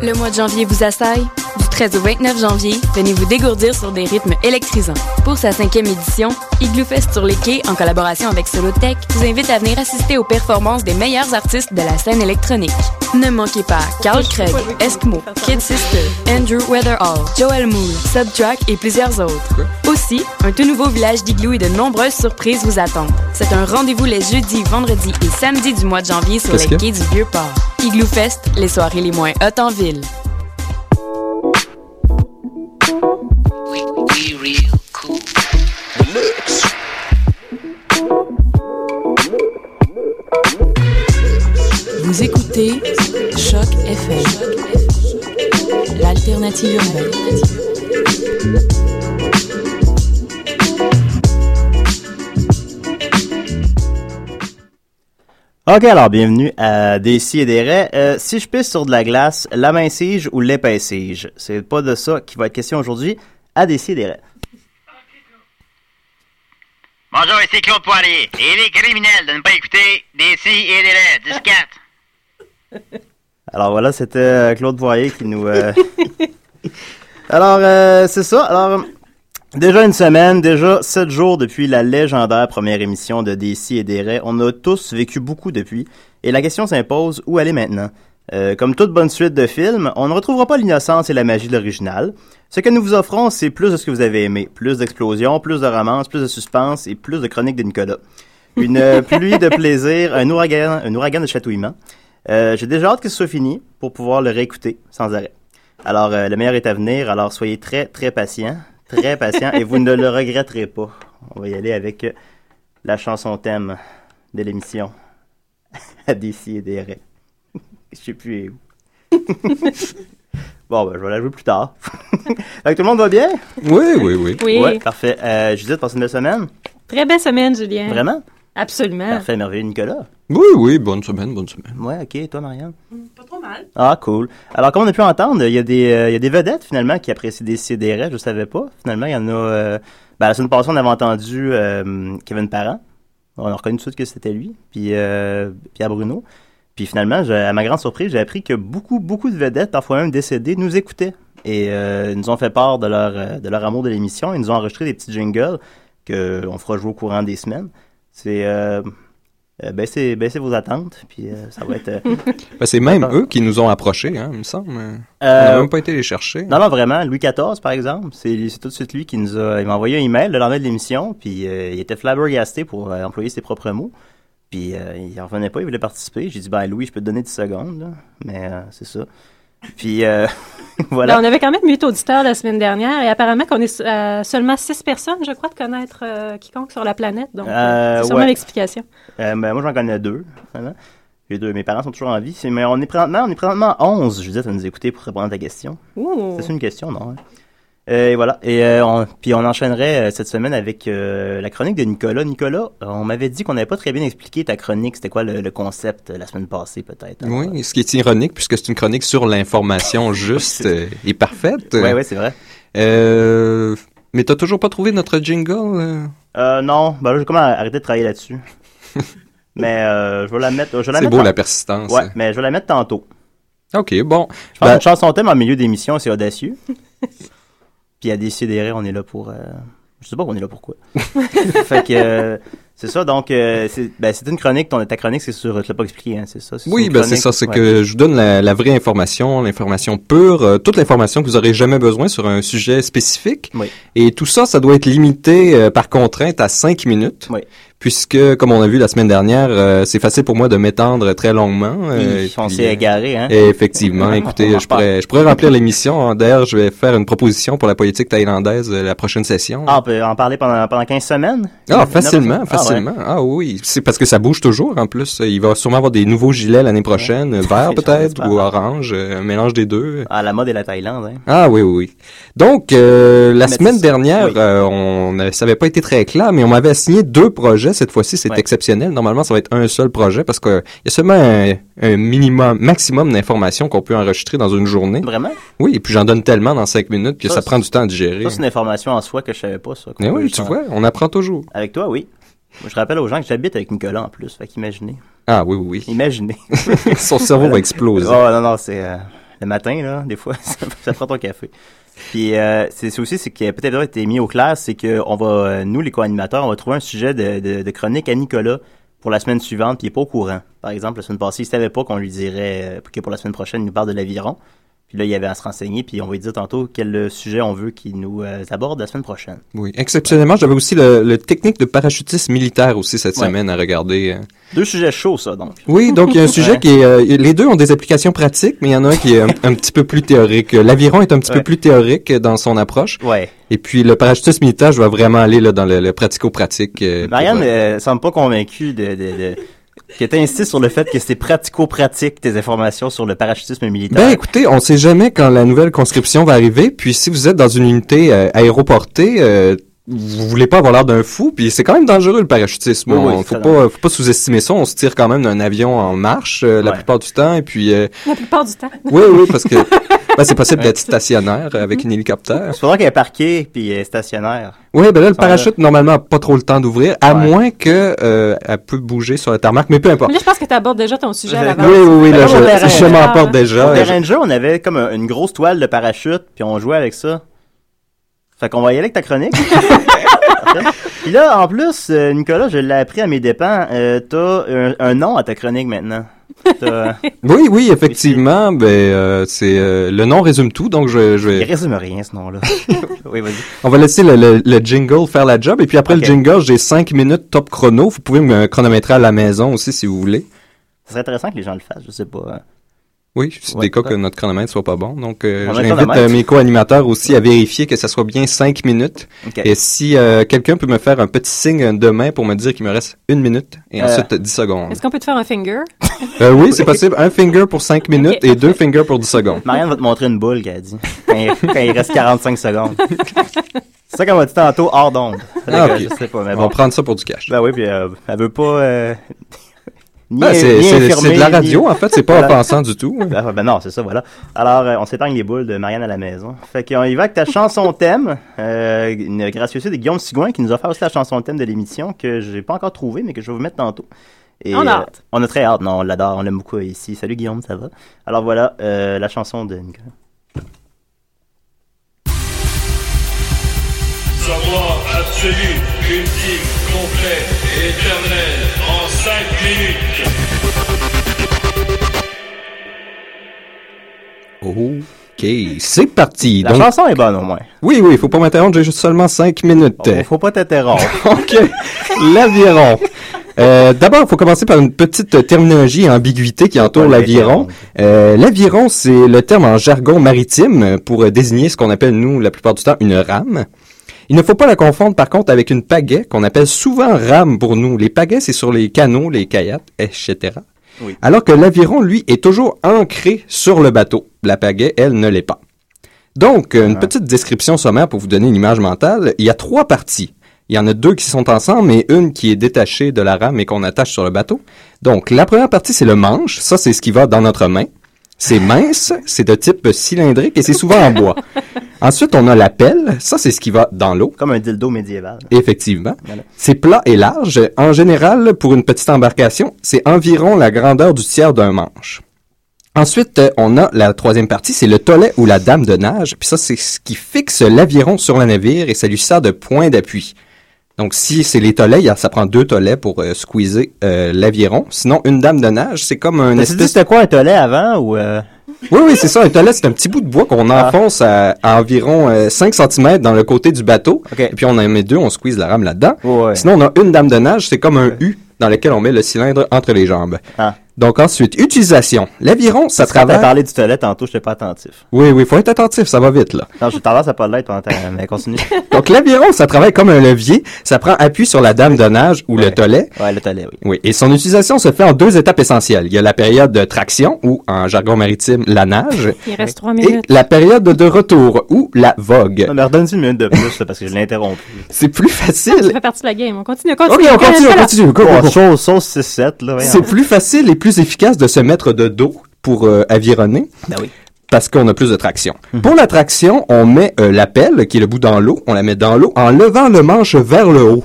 Le mois de janvier vous assaille? Du 13 au 29 janvier, venez vous dégourdir sur des rythmes électrisants. Pour sa cinquième édition, Igloo Fest sur les quais, en collaboration avec Solotech, vous invite à venir assister aux performances des meilleurs artistes de la scène électronique. Ne manquez pas Carl Craig, Eskimo, Kid Sister, Andrew Weatherall, Joel Moore, Subtrack et plusieurs autres. Aussi, un tout nouveau village d'Igloo et de nombreuses surprises vous attendent. C'est un rendez-vous les jeudis, vendredis et samedis du mois de janvier sur les quais du Vieux-Port. Igloo Fest, les soirées les moins hautes en ville. Vous écoutez Choc FM, l'alternative urbaine. Ok, alors bienvenue à Des si et des raies. Euh, si je pisse sur de la glace, l'amincige ou l'épaissige? C'est pas de ça qui va être question aujourd'hui à Des si et des raies. Bonjour, ici Claude Poirier. Et il est criminel de ne pas écouter des si et des raies. 10 Alors voilà, c'était euh, Claude Poirier qui nous... euh, Alors, euh, c'est ça. Alors, déjà une semaine, déjà sept jours depuis la légendaire première émission de si et des. On a tous vécu beaucoup depuis. Et la question s'impose, où aller maintenant? Comme toute bonne suite de films, on ne retrouvera pas l'innocence et la magie de l'original. Ce que nous vous offrons, c'est plus de ce que vous avez aimé. Plus d'explosions, plus de romance, plus de suspense et plus de chroniques de Nicolas. Une pluie de plaisir, un ouragan, un ouragan de chatouillement. Euh, J'ai déjà hâte que ce soit fini pour pouvoir le réécouter sans arrêt. Alors, euh, le meilleur est à venir, alors soyez très, très patients, très patients, et vous ne le regretterez pas. On va y aller avec euh, la chanson thème de l'émission. à d'ici et des raies. Je sais plus où. bon, ben, je vais la jouer plus tard. Fait que tout le monde va bien? Oui, oui, oui. Oui. Ouais, parfait. Euh, Judith, passe une belle semaine? Très belle semaine, Julien. Vraiment? Absolument. Parfait, merveilleux, Nicolas. Oui, oui, bonne semaine, bonne semaine. Ouais, ok, et toi, Marianne? Pas trop mal. Ah, cool. Alors, comme on a pu entendre, il y a des, euh, il y a des vedettes, finalement, qui apprécient des CDR, je savais pas. Finalement, il y en a... Euh, ben, la semaine passée, on avait entendu euh, Kevin Parent. On a reconnu tout de suite que c'était lui. Puis euh, Pierre Bruno. Puis finalement, à ma grande surprise, j'ai appris que beaucoup, beaucoup de vedettes, parfois même décédées, nous écoutaient. Et euh, ils nous ont fait part de leur, de leur amour de l'émission. Ils nous ont enregistré des petits jingles qu'on fera jouer au courant des semaines. C'est... Euh, euh, baissez, baissez vos attentes, puis euh, ça va être... euh, Ben, c'est même eux qui nous ont approchés, hein, il me semble. On n'a même pas été les chercher. Non, non, vraiment. Louis XIV, par exemple, c'est c'est tout de suite lui qui nous a... Il m'a envoyé un email le lendemain de l'émission, puis euh, il était flabbergasté pour euh, employer ses propres mots. Puis euh, il en revenait pas, il voulait participer. J'ai dit, ben Louis, je peux te donner 10 secondes, là. Mais euh, c'est ça. Puis euh, voilà. Ben, on avait quand même 8 auditeurs la semaine dernière et apparemment qu'on est euh, seulement 6 personnes, je crois, de connaître euh, quiconque sur la planète. Donc, Euh, c'est sûrement ouais. l'explication. Euh, ben, moi, j'en connais deux. Les deux, mes parents sont toujours en vie. Mais on est présentement, on est présentement 11, je disais, à nous écouter pour répondre à ta question. C'est une question, non? hein? Et voilà. Et euh, on, puis on enchaînerait euh, cette semaine avec euh, la chronique de Nicolas. Nicolas, on m'avait dit qu'on n'avait pas très bien expliqué ta chronique. C'était quoi le, le concept la semaine passée, peut-être? Alors, Oui, ce qui est ironique, puisque c'est une chronique sur l'information juste et parfaite. Ouais, ouais, c'est vrai. Euh, mais t'as toujours pas trouvé notre jingle? euh? Euh, non, ben là, j'ai comment arrêter de travailler là-dessus. mais euh, je vais la mettre. Je vais la C'est beau la persistance. Ouais, mais je vais la mettre tantôt. Ok, bon. Je pense Ben- qu'une chanson thème en milieu d'émission, c'est audacieux. Puis à décider, on est là pour. euh, Je sais pas, on est là pourquoi. fait que euh, c'est ça. Donc, euh, c'est ben, c'est une chronique. Ton, ta chronique, c'est sur. Tu l'as pas expliqué, hein, c'est ça. Oui, ben c'est ça, c'est ouais. que je vous donne la, la vraie information, l'information pure, euh, toute l'information que vous aurez jamais besoin sur un sujet spécifique. Oui. Et tout ça, ça doit être limité euh, par contrainte à cinq minutes. Oui. Puisque, comme on a vu la semaine dernière, euh, c'est facile pour moi de m'étendre très longuement. euh, Oui, on s'est euh, égaré, hein. et effectivement, écoutez, je pourrais, je pourrais remplir l'émission. D'ailleurs, je vais faire une proposition pour la politique thaïlandaise euh, la prochaine session. Ah, on peut en parler pendant, pendant 15 semaines? Ah, facilement, neuf- ah, ouais. facilement. Ah, oui, c'est parce que ça bouge toujours en plus. Il va sûrement avoir des nouveaux gilets l'année prochaine, vert peut-être ou orange, euh, un mélange des deux. Ah, la mode et la Thaïlande, hein. Ah oui, oui, oui. Donc, euh, la Mais semaine dernière, oui. euh, on ne- ça n'avait pas été très clair, mais on m'avait assigné deux projets. Cette fois-ci, c'est Ouais. exceptionnel. Normalement, ça va être un seul projet parce qu'il y a seulement un, un minimum, maximum d'informations qu'on peut enregistrer dans une journée. Vraiment? Oui, et puis j'en donne tellement dans cinq minutes que Ça, prend du temps à digérer. Ça, c'est une information en soi que je savais pas, ça. Mais oui, tu en- vois, on apprend toujours. Avec toi, oui. Moi, je rappelle aux gens que j'habite avec Nicolas en plus. Fait qu'imaginez. Ah oui, oui, oui. Imaginez. Son cerveau va exploser. Oh, non, non, c'est. euh, le matin, là, des fois, ça, ça prend ton café. Puis euh, c'est aussi, c'est qui a peut-être été mis au clair, c'est que on va, euh, nous, les co-animateurs, on va trouver un sujet de, de, de chronique à Nicolas pour la semaine suivante, puis il est pas au courant. Par exemple, la semaine passée, il savait pas qu'on lui dirait euh, que pour la semaine prochaine, il nous parle de l'aviron. Puis là, il y avait à se renseigner, puis on va lui dire tantôt quel euh, sujet on veut qu'il nous euh, aborde la semaine prochaine. Oui. Exceptionnellement, j'avais aussi le, le technique de parachutisme militaire aussi cette Ouais. semaine à regarder. euh. Deux sujets chauds, ça, donc. Oui, donc il y a un sujet Ouais. qui est... euh, les deux ont des applications pratiques, mais il y en a un qui est un, un petit peu plus théorique. L'aviron est un petit peu plus théorique dans son approche. Ouais. Et puis le parachutisme militaire, je vais vraiment aller là, dans le, le pratico-pratique. euh, Marianne euh, semble pas convaincue de, de, de que t'insistes sur le fait que c'est pratico-pratique tes informations sur le parachutisme militaire. Ben écoutez, on sait jamais quand la nouvelle conscription va arriver. Puis si vous êtes dans une unité euh, aéroportée, euh, vous voulez pas avoir l'air d'un fou. Puis c'est quand même dangereux le parachutisme. Oui, oui, faut pas, faut pas sous-estimer ça. On se tire quand même d'un avion en marche euh, la Ouais. plupart du temps. Et puis euh, La plupart du temps. oui, oui, parce que ben, c'est possible d'être stationnaire euh, avec un hélicoptère. Il faudra qu'elle est parquée puis elle est stationnaire. Oui, ben là le parachute normalement a pas trop le temps d'ouvrir, à Ouais. moins que euh, elle peut bouger sur le tarmac. Mais peu importe. Mais là, je pense que tu abordes déjà ton sujet à Oui, l'avance. Oui, oui, oui, là, au terrain. je, je m'emporte déjà. Au terrain de jeu, on avait comme un- une grosse toile de parachute puis on jouait avec ça. Fait qu'on va y aller avec ta chronique. Puis là, en plus, euh, Nicolas, je l'ai appris à mes dépens, euh, t'as un, un nom à ta chronique maintenant. Oui, oui, effectivement, ben euh, c'est euh, le nom résume tout, donc je, je Il résume rien, ce nom-là. oui, vas-y. on va laisser le, le, le jingle faire la job, et puis après le jingle, j'ai cinq minutes top chrono. Vous pouvez me chronométrer à la maison aussi si vous voulez. Ça serait intéressant que les gens le fassent, je sais pas. Oui, c'est Ouais, des cas que notre chronomètre soit pas bon, donc euh, j'invite euh, mes co-animateurs aussi à vérifier que ça soit bien cinq minutes. Et si euh, quelqu'un peut me faire un petit signe de main pour me dire qu'il me reste une minute et Euh. ensuite dix secondes. Est-ce qu'on peut te faire un finger? Euh, oui, c'est possible. Un finger pour cinq minutes et deux fingers pour dix secondes. Marianne va te montrer une boule qu'elle a dit. Quand il, quand il reste 45 secondes. C'est ça qu'on m'a dit tantôt hors d'onde. Ah, que, ok. Je sais pas, mais On va prendre ça pour du cash. Ben oui, puis euh, elle veut pas... Ni, Ben, c'est ni c'est- infirmer, c'est de la ni- radio, en fait, c'est pas Voilà. offensant du tout. Ben, ouais, ben non, c'est ça, voilà. Alors, euh, on s'épargne les boules de Marianne à la maison. Fait qu'on y va avec ta chanson thème, euh, une gracieuseté de Guillaume Sigouin qui nous a offert aussi la chanson thème de l'émission que j'ai pas encore trouvée, mais que je vais vous mettre tantôt. Et, On a euh, hâte. on a très hâte, non, on l'adore, on l'aime beaucoup ici. Salut Guillaume, ça va? Alors voilà, euh, la chanson de Nicolas. Savoir absolu, ultime, Ok, c'est parti. La Donc, chanson est bonne au moins. oui, oui, faut pas m'interrompre, j'ai juste seulement cinq minutes. Bon, faut pas t'interrompre. ok, l'aviron. Euh, D'abord, il faut commencer par une petite terminologie et ambiguïté qui entoure l'aviron. Euh, l'aviron, c'est le terme en jargon maritime pour désigner ce qu'on appelle, nous, la plupart du temps, une rame. Il ne faut pas la confondre, par contre, avec une pagaie qu'on appelle souvent rame pour nous. Les pagaies, c'est sur les canaux, les kayaks, etc. Oui. Alors que l'aviron, lui, est toujours ancré sur le bateau. La pagaie, elle, ne l'est pas. Donc, une Ah. petite description sommaire pour vous donner une image mentale. Il y a trois parties. Il y en a deux qui sont ensemble et une qui est détachée de la rame et qu'on attache sur le bateau. Donc, la première partie, c'est le manche. Ça, c'est ce qui va dans notre main. C'est mince, c'est de type cylindrique et c'est souvent en bois. Ensuite, on a la pelle. Ça, c'est ce qui va dans l'eau. Comme un dildo médiéval. Effectivement. Voilà. C'est plat et large. En général, pour une petite embarcation, c'est environ la grandeur du tiers d'un manche. Ensuite, euh, on a la troisième partie, c'est le tolet ou la dame de nage. Puis ça, c'est ce qui fixe l'aviron sur le navire et ça lui sert de point d'appui. Donc, si c'est les tolets, ça prend deux tolets pour euh, squeezer euh, l'aviron. Sinon, une dame de nage, c'est comme un espèce... c'était quoi un tolet avant ou... Euh... Oui, oui, c'est ça. Un tolet, c'est un petit bout de bois qu'on Ah. enfonce à, à environ euh, 5 cm dans le côté du bateau. Et puis, on en met deux, on squeeze la rame là-dedans. Ouais. Sinon, on a une dame de nage, c'est comme un U dans lequel on met le cylindre entre les jambes. Ah. Donc ensuite, utilisation. L'aviron, ça travaille... parlé du toilet tantôt, j'étais pas attentif. Oui, oui, faut être attentif, ça va vite là. Non, j'ai tendance à pas l'être pendant ta... Mais continue. Donc l'aviron, ça travaille comme un levier, ça prend appui sur la dame de nage ou le tolet. Ouais, le tolet, oui. Oui, et son utilisation se fait en deux étapes essentielles. Il y a la période de traction, ou en jargon maritime, la nage, Il reste trois et minutes. la période de retour, ou la vogue. Non, mais redonne-y une minute de plus, là, parce que je l'ai interrompu. C'est plus Ça facile. fait partie de la game. On continue, on Ok, continue. on continue, on continue. Go, go, Bon, go. sauce, sauce 6-7, là. C'est plus facile et plus efficace de se mettre de dos pour euh, avironner. Ben oui. parce qu'on a plus de traction. Pour la traction, on met euh, la pelle, qui est le bout dans l'eau, on la met dans l'eau en levant le manche vers le haut.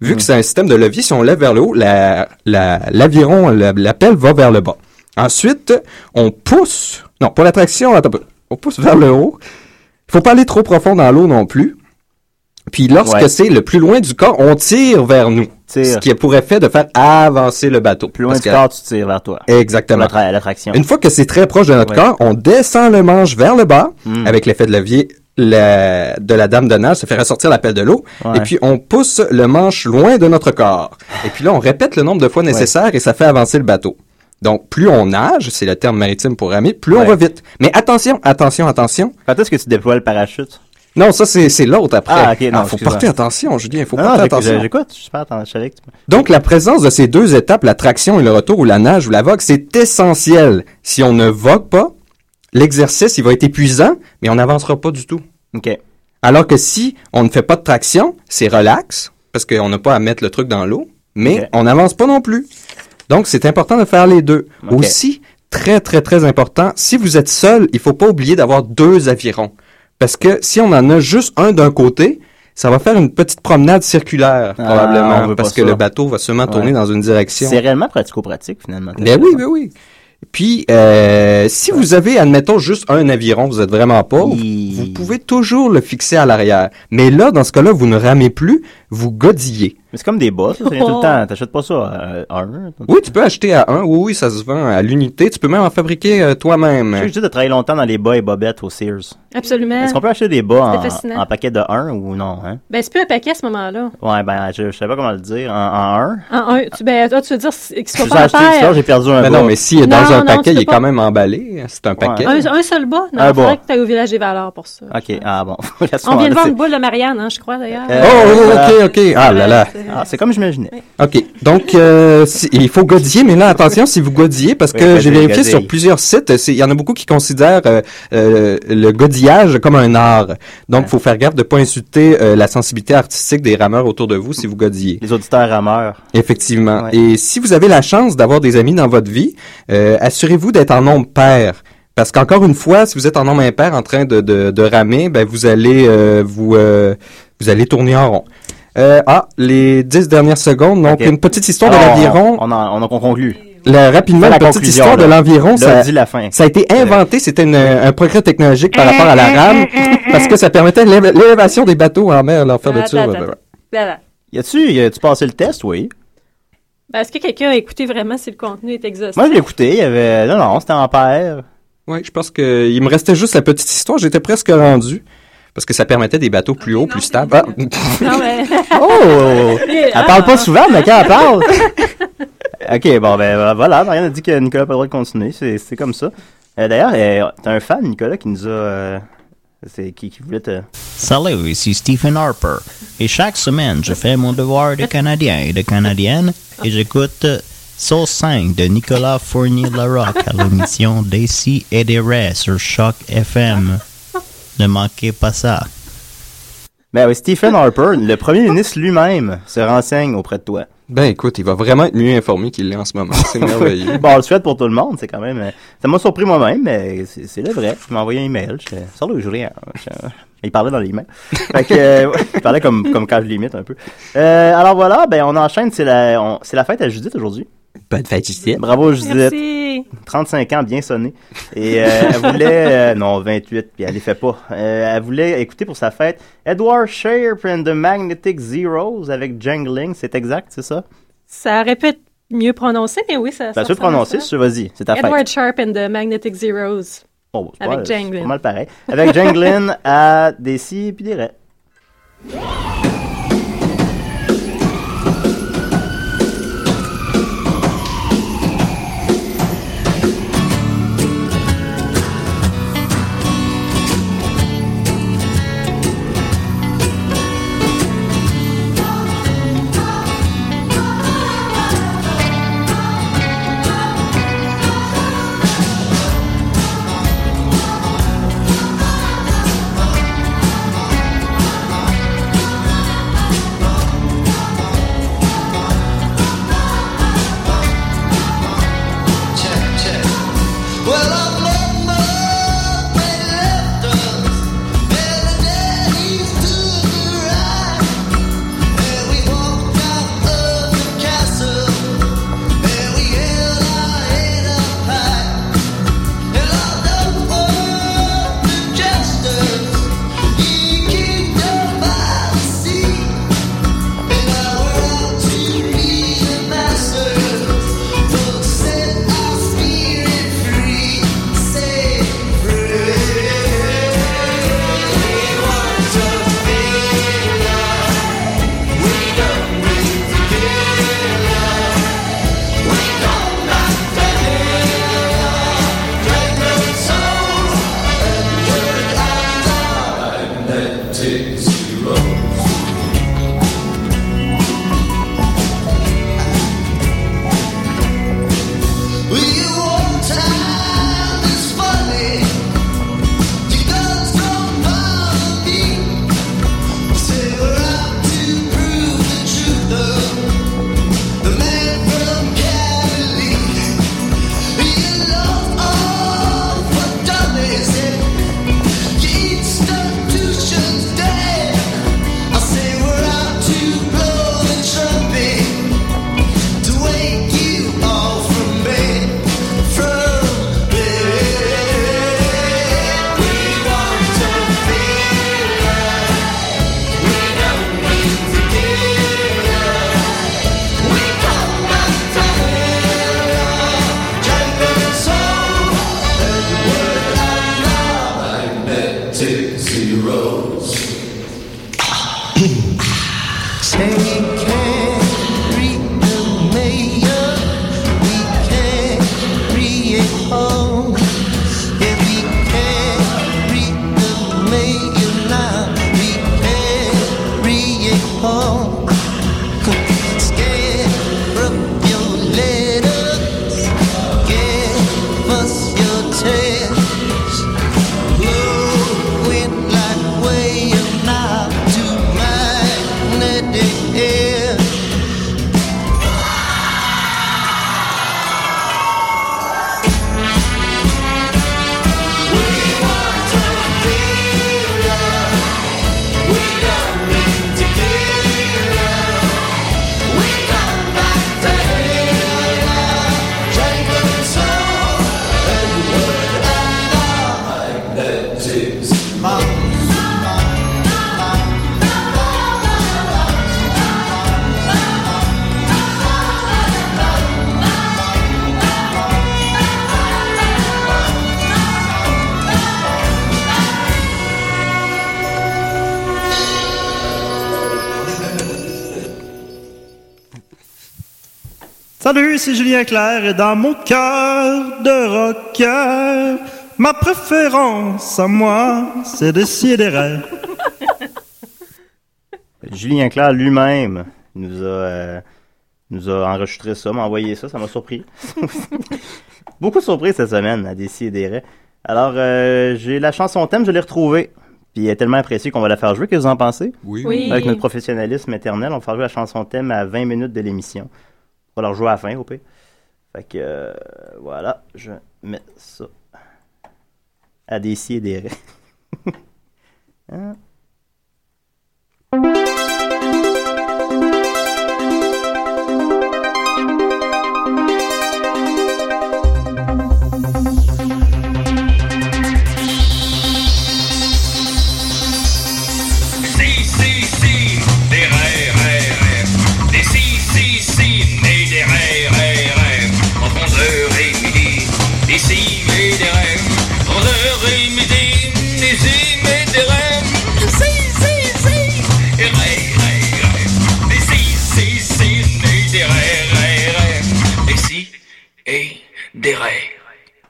Vu que c'est un système de levier, si on lève vers le haut, la, la, l'aviron, la, la pelle va vers le bas. Ensuite, on pousse Non, pour attends, un peu. on pousse vers le haut. Il faut pas aller trop profond dans l'eau non plus. Puis lorsque Ouais. c'est le plus loin du corps, on tire vers nous. Tire. Ce qui a pour effet de faire avancer le bateau. Plus loin Parce du que- corps, tu tires vers toi. Exactement. L'attra- L'attraction. Une fois que c'est très proche de notre Ouais. corps, on descend le manche vers le bas Mm. avec l'effet de levier la- de la dame de nage, ça fait ressortir la pelle de l'eau. Ouais. Et puis on pousse le manche loin de notre corps. Et puis là, on répète le nombre de fois nécessaire et ça fait avancer le bateau. Donc plus on nage, c'est le terme maritime pour ramer, plus on va vite. Mais attention, attention, attention. Quand est-ce que tu déploies le parachute? Non, ça c'est l'autre après. Ah, ok, non, faut excuse-moi. porter attention, Julien, faut Non, non, porter j'écoute, attention. j'écoute, je suis pas attention, Donc, la présence de ces deux étapes, la traction et le retour ou la nage ou la vogue, c'est essentiel. Si on ne vogue pas, l'exercice, il va être épuisant, mais on n'avancera pas du tout. OK. Alors que si on ne fait pas de traction, c'est relax, parce qu'on n'a pas à mettre le truc dans l'eau, mais on n'avance pas non plus. Donc, c'est important de faire les deux. Aussi, très, très, très important, si vous êtes seul, il faut pas oublier d'avoir deux avirons. Parce que si on en a juste un d'un côté, ça va faire une petite promenade circulaire, Ah, probablement, parce que ça. le bateau va sûrement tourner dans une direction. C'est réellement pratico-pratique, finalement. Ben oui, ben oui. Puis, euh, si vous avez, admettons, juste un aviron, vous êtes vraiment pauvre, vous pouvez toujours le fixer à l'arrière. Mais là, dans ce cas-là, vous ne ramez plus, vous godillez. Mais c'est comme des bas, ça, ça vient tout le temps. T'achètes pas ça à un. Oui, tu peux acheter à un. Oui, oui, ça se vend à l'unité. Tu peux même en fabriquer euh, Je toi-même. j'ai de travailler longtemps dans les bas et bobettes au Sears. Absolument. Est-ce qu'on peut acheter des bas en, en paquet de 1 ou non, hein? Ben, c'est plus un paquet à ce moment-là. Ouais, ben, je, je sais pas comment le dire. En, en 1? En un, tu, ben, toi, tu veux dire qu'il Je soit suis pas en acheté, paire. j'ai perdu un Mais bas. non, mais s'il est dans Non, un non, paquet, il est pas. quand même emballé. C'est un paquet. Un, un seul bas? Non, Un il faudrait bas. que tu ailles au village des valeurs pour ça. Ok, ah bon. On vient de voir une boule de Marianne, hein, je crois, d'ailleurs. Euh, Oh, oh, voilà. ok, ok. Ah là là. C'est- Ah, c'est comme j'imaginais. OK. Donc, euh, si- il faut godiller, mais là, attention, si vous godillez, parce Oui, que godille, j'ai vérifié godille. sur plusieurs sites, il y en a beaucoup qui considèrent euh, euh, le godillage comme un art. Donc, il faut faire gaffe de pas insulter euh, la sensibilité artistique des rameurs autour de vous si vous godillez. Les auditeurs rameurs. Effectivement. Ouais. Et si vous avez la chance d'avoir des amis dans votre vie, euh, assurez-vous d'être en nombre pair. Parce qu'encore une fois, si vous êtes en nombre impair en train de, de, de ramer, ben vous allez euh, vous euh, vous allez tourner en rond. Euh, ah, les dix dernières secondes. Donc, une petite histoire de Alors, l'aviron. On, en- on, conclut. La- rapidement, la une petite histoire de l'environ. Ça, dis la fin. ça a été inventé, c'était un progrès technologique par rapport à la rame, parce que ça permettait l'élévation des bateaux en mer, leur faire de Voilà. Y a-tu, y a-tu passé le test? Oui. Ben, est-ce que quelqu'un a écouté vraiment si le contenu est exhaustif? Moi, je l'ai écouté. Il y avait, non, non, c'était en paire. Oui, je pense que il me restait juste la petite histoire. J'étais presque rendu. Parce que ça permettait des bateaux plus hauts, plus stables. Ah. Non, mais... Oh! Elle Ah, parle pas souvent, mais quand elle parle. ok, bon, ben voilà. Marianne a dit que Nicolas n'a pas le droit de continuer. C'est, comme ça. Euh, d'ailleurs, euh, t'as un fan, Nicolas, qui nous a. euh, c'est, qui, qui voulait te. Salut, ici Stephen Harper. Et chaque semaine, je fais mon devoir de Canadien et de Canadienne et j'écoute Soul 5 de Nicolas Fournier-Larocque à l'émission Daisy et des sur Choc FM. Ne manquez pas ça. Ben oui, Stephen Harper, le premier ministre lui-même, se renseigne auprès de toi. Ben écoute, il va vraiment être mieux informé qu'il l'est en ce moment. C'est merveilleux. Bon, on le souhaite pour tout le monde, c'est quand même. euh, Ça m'a surpris moi-même, mais c'est, c'est le vrai. Il m'a envoyé un email. Je Salut, Julien. Je- Il parlait dans l'email. Fait que, euh, il parlait comme, comme quand je l'imite un peu. Euh, alors voilà, ben on enchaîne. C'est la, on- c'est la fête à Judith aujourd'hui. Bonne fête, Justine. Bravo, Judith. Merci. 35 ans, bien sonné. Et euh, elle voulait... euh, non, 28, puis elle les fait pas. Euh, elle voulait écouter pour sa fête Edward Sharp and the Magnetic Zeros avec Jangling. C'est exact, c'est ça? Ça aurait pu être mieux prononcé, mais oui, ça... Ben, ça à prononcer, veux, vas-y. C'est ta fête. Edward Sharp and the Magnetic Zeros. Oh, c'est Avec pas- c'est pas mal pareil. Avec Janglin à des si puis des raies. Salut, c'est Julien Clerc et dans mon cœur de rocker, ma préférence à moi, c'est Décideret. Julien Clerc lui-même nous a, euh, nous a enregistré ça, m'a envoyé ça, ça m'a surpris. Beaucoup de surprises cette semaine à Décideret. Alors, euh, j'ai la chanson thème, je l'ai retrouvée. Puis elle est tellement appréciée qu'on va la faire jouer. Qu'est-ce que vous en pensez? Oui, Oui. Avec notre professionnalisme éternel, on va faire jouer la chanson thème à 20 minutes de l'émission. Va leur jouer à la fin, au pire. Fait que, euh, voilà, je mets ça à des et des. Hein?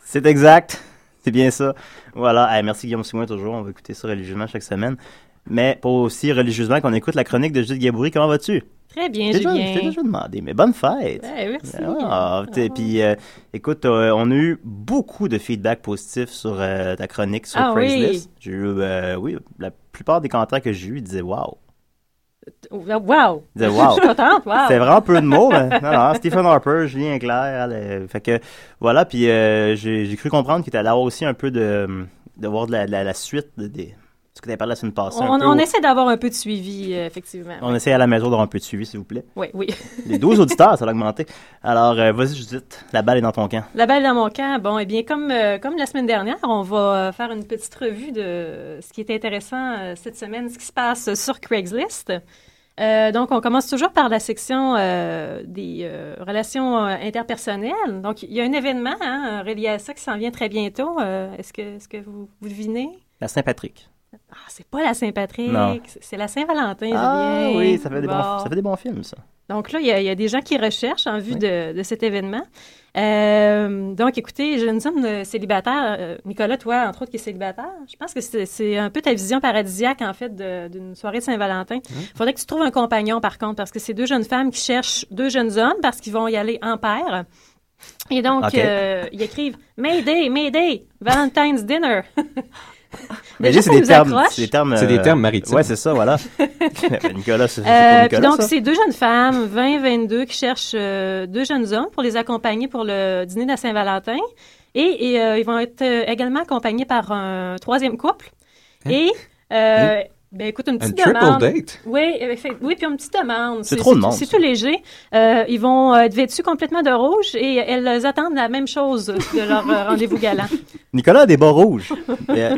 C'est exact. C'est bien ça. Voilà. Eh, merci Guillaume Simon toujours. On va écouter ça religieusement chaque semaine. Mais pas aussi religieusement qu'on écoute la chronique de Judith Gaboury. Comment vas-tu? Très bien, Julien. je t'ai déjà demandé, mais bonne fête. Ouais, merci. Ah, t'es- puis euh, écoute, euh, on a eu beaucoup de feedback positif sur euh, ta chronique sur Ah Craigslist. J'ai eu, euh, oui, la plupart des commentaires que j'ai eu disaient wow. Wow! Wow. Je suis contente, wow! C'est vraiment peu de mots, mais non, non, Stephen Harper, Julien Clerc, elle, euh, fait que voilà, puis euh, j'ai cru comprendre qu'il allait avoir aussi un peu de de voir de la, la, la suite de, des ce que tu avais parlé la semaine passée. un On, essaie d'avoir un peu de suivi, euh, effectivement. on essaie à la maison d'avoir un peu de suivi, s'il vous plaît. Oui, oui. Les 12 auditeurs, ça va augmenter. Alors, euh, vas-y, Judith, la balle est dans ton camp. La balle dans mon camp. Bon, eh bien, comme, euh, comme la semaine dernière, on va euh, faire une petite revue de ce qui est intéressant cette semaine, ce qui se passe sur Craigslist. Donc, on commence toujours par la section des relations interpersonnelles. Donc, il y a un événement hein, relié à ça qui s'en vient très bientôt. Est-ce que, est-ce que vous, vous devinez? La Saint-Patrick. Ah, c'est pas la Saint-Patrick, c'est- la Saint-Valentin, Ah Julien. oui, ça fait, des bons, Bon. ça fait des bons films, ça. Donc là, il y, a- il y a des gens qui recherchent en vue de, de cet événement. Euh, donc, écoutez, jeunes hommes euh, célibataires, euh, Nicolas, toi, entre autres, qui est célibataire, je pense que c'est un peu ta vision paradisiaque, en fait, d'une soirée de Saint-Valentin. Il faudrait que tu trouves un compagnon, par contre, parce que c'est deux jeunes femmes qui cherchent deux jeunes hommes parce qu'ils vont y aller en paire. Et donc, Ok. euh, ils écrivent Mayday, Mayday, Valentine's Dinner. Mais c'est des termes, des termes, C'est des euh, termes maritimes. Ouais, c'est ça, voilà. Nicolas, c'est Euh, donc, c'est deux jeunes femmes, 20-22, qui cherchent euh, deux jeunes hommes pour les accompagner pour le dîner de la Saint-Valentin. Et, et, euh, ils vont être euh, également accompagnés par un troisième couple. Hein? Et euh, Ben écoute, une Un petite triple demande. date? Oui, euh, fait- oui, puis une petite demande. C'est trop de monde, C'est tout léger. Euh, ils vont euh, être vêtus complètement de rouge et elles attendent la même chose de leur rendez-vous galant. Nicolas a des bas rouges.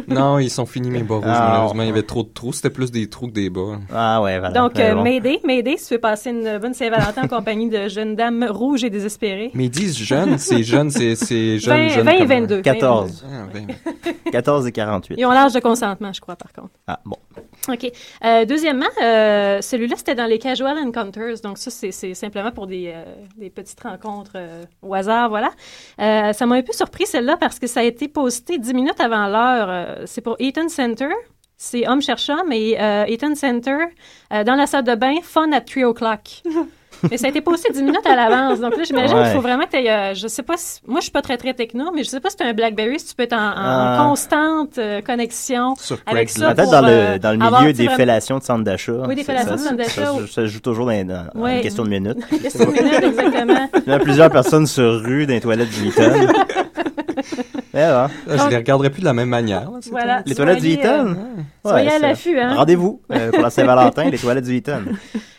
Non, ils sont finis mes bas rouges, Ah. malheureusement. Il y avait trop de trous. C'était plus des trous que des bas. Ah ouais, voilà. Donc, euh, bon. Mayday, Mayday, si tu veux passer une bonne Saint-Valentin en compagnie de jeunes dames rouges et désespérées. Mais ils disent jeunes, c'est jeune, c'est c'est jeune, 20, jeune 20 et comme- 22. 14. Ah, 20. 14 et 48. Ils ont l'âge de consentement, je crois, par contre. Ah, bon. OK. Euh, deuxièmement, euh, celui-là, c'était dans les Casual Encounters. Donc, ça, c'est simplement pour des, euh, des petites rencontres euh, au hasard, voilà. Euh, ça m'a un peu surpris, celle-là, parce que ça a été posté 10 minutes avant l'heure. Euh, c'est pour Eaton Center. C'est homme et euh, Eaton Center, dans la salle de bain, fun at 3 o'clock. Mais ça a été posté 10 minutes à l'avance. Donc là, j'imagine Ouais. qu'il faut vraiment que tu aies, je sais pas si, moi, je suis pas très, très techno, mais je sais pas si tu un BlackBerry, si tu peux être en, en Ah. constante euh, connexion Sur avec Craigslist. ça. Peut-être dans euh, le, dans le milieu des vraiment- fellations de centre d'achat. Oui, des fellations ça- de centre d'achat. Ça, se joue toujours dans, dans- Ouais. question de minutes. Question de minutes, exactement. Il y a plusieurs personnes sur rue dans les toilettes du Eaton. Ah, Je les regarderai plus de la même manière. là, Voilà. Les toilettes du Soyez, euh, Eaton? soyez à l'affût, hein. Rendez-vous euh, pour la Saint-Valentin, les toilettes du Eaton.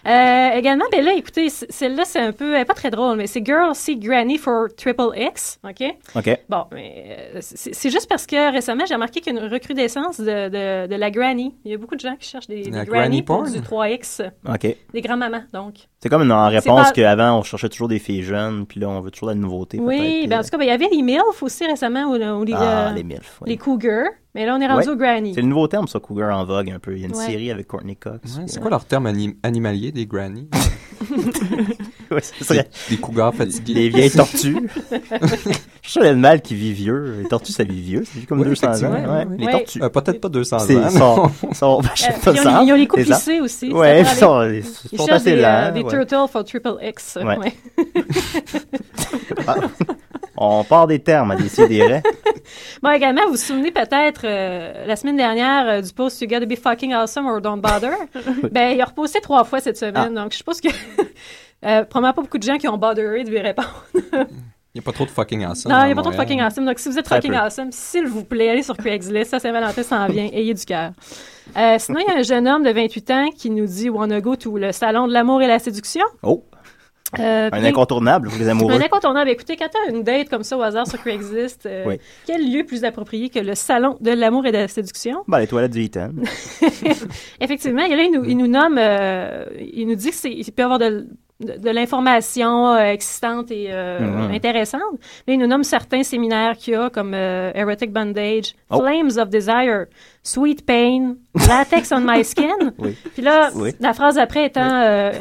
Euh, également, ben là, écoutez, celle-là, c'est un peu, elle est pas très drôle, mais c'est Girl See Granny for Triple X, OK? OK. Bon, mais euh, c'est juste parce que récemment, j'ai remarqué qu'il y a une recrudescence de, de, de la granny. Il y a beaucoup de gens qui cherchent des, granny granny pour du 3X, OK. des grands-mamans, donc. C'est comme en réponse pas- qu'avant, on cherchait toujours des filles jeunes, puis là, on veut toujours la nouveauté. Oui, ben en tout cas, ben, il y avait les MILF aussi récemment, ou, ou les, Ah, euh, les MILF, oui. les Cougars, mais là, on est rendu Ouais. au granny. C'est le nouveau terme, ça, Cougar en vogue un peu. Il y a une Ouais. série avec Courtney Cox. Ouais, c'est quoi leur terme anim- animalier des serait Des cougars fatigués. des vieilles tortues. Je suis l'animal qui vit vieux. Les tortues, ça vit vieux. Ça vit comme Oui, 200 ans. oui, oui. Les tortues. Euh, Peut-être pas 200 ans. Non. sont, sont, Euh, ils, ont, ils ont les coups plissés aussi. Ouais, ça ils sont, aller. ils Ils sont cherchent assez des, euh, lents. des ouais. turtles for triple X. On part des termes à décider. Bon, également, vous vous souvenez peut-être euh, la semaine dernière euh, du post You gotta be fucking awesome or don't bother? ben, il a reposté trois fois cette semaine. Ah. Donc, je suppose que. euh, probablement pas beaucoup de gens qui ont botheré de lui répondre. Il n'y a pas trop de fucking awesome. non, il n'y a pas trop de fucking awesome. Donc, si vous êtes Très fucking peu. awesome, s'il vous plaît, allez sur Craigslist. Ça, Saint-Valentin s'en vient. Ayez du cœur. Euh, sinon, il y a un jeune homme de 28 ans qui nous dit Wanna go to le salon de l'amour et la séduction? Oh, Euh, un incontournable pour les amoureux. un incontournable. Écoutez, quand tu as une date comme ça au hasard sur Craigslist, euh, Oui. quel lieu plus approprié que le salon de l'amour et de la séduction? Ben, les toilettes du Eaton. Effectivement, et là, il nous, il nous nomme, euh, il nous dit qu'il peut y avoir de, de, de l'information euh, existante et Mhm. intéressante. Là, il nous nomme certains séminaires qu'il y a, comme Erotic Bondage, Oh. Flames of Desire, Sweet Pain, Latex on My Skin. Oui. Puis là, Oui. la phrase après étant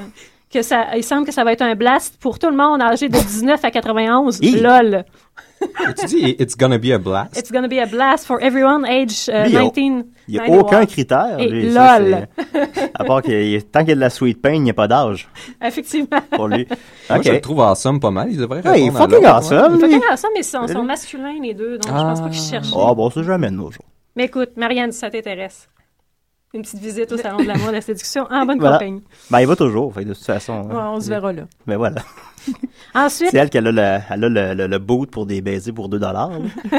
que ça, il semble que ça va être un blast pour tout le monde âgé de 19 à 91. Hi. LOL. Tu dis, it's gonna be a blast. It's gonna be a blast for everyone age uh, Lui, il y a- 19. Il n'y a 91. aucun critère. Et lui, ça, lol. c'est- à part a- tant qu'il y a de la sweet pain, il n'y a pas d'âge Effectivement. pour lui. Moi, je le trouve awesome pas mal. Il devrait Ouais, il est répondre à fucking l'autre, awesome, Il faut ça, mais ils sont, sont masculins les deux, donc je pense pas qu'ils cherchent. Oh, bon, ça, jamais de nos jours. Mais écoute, Marianne, si ça t'intéresse, une petite visite au salon de l'amour et de la séduction en bonne Voilà. compagnie. Ben, il va toujours, fait de toute façon. Ouais, on se verra là. Ben voilà. Ensuite, C'est elle qui a, le, elle a le, le, le boot pour des baisers pour 2 dollars.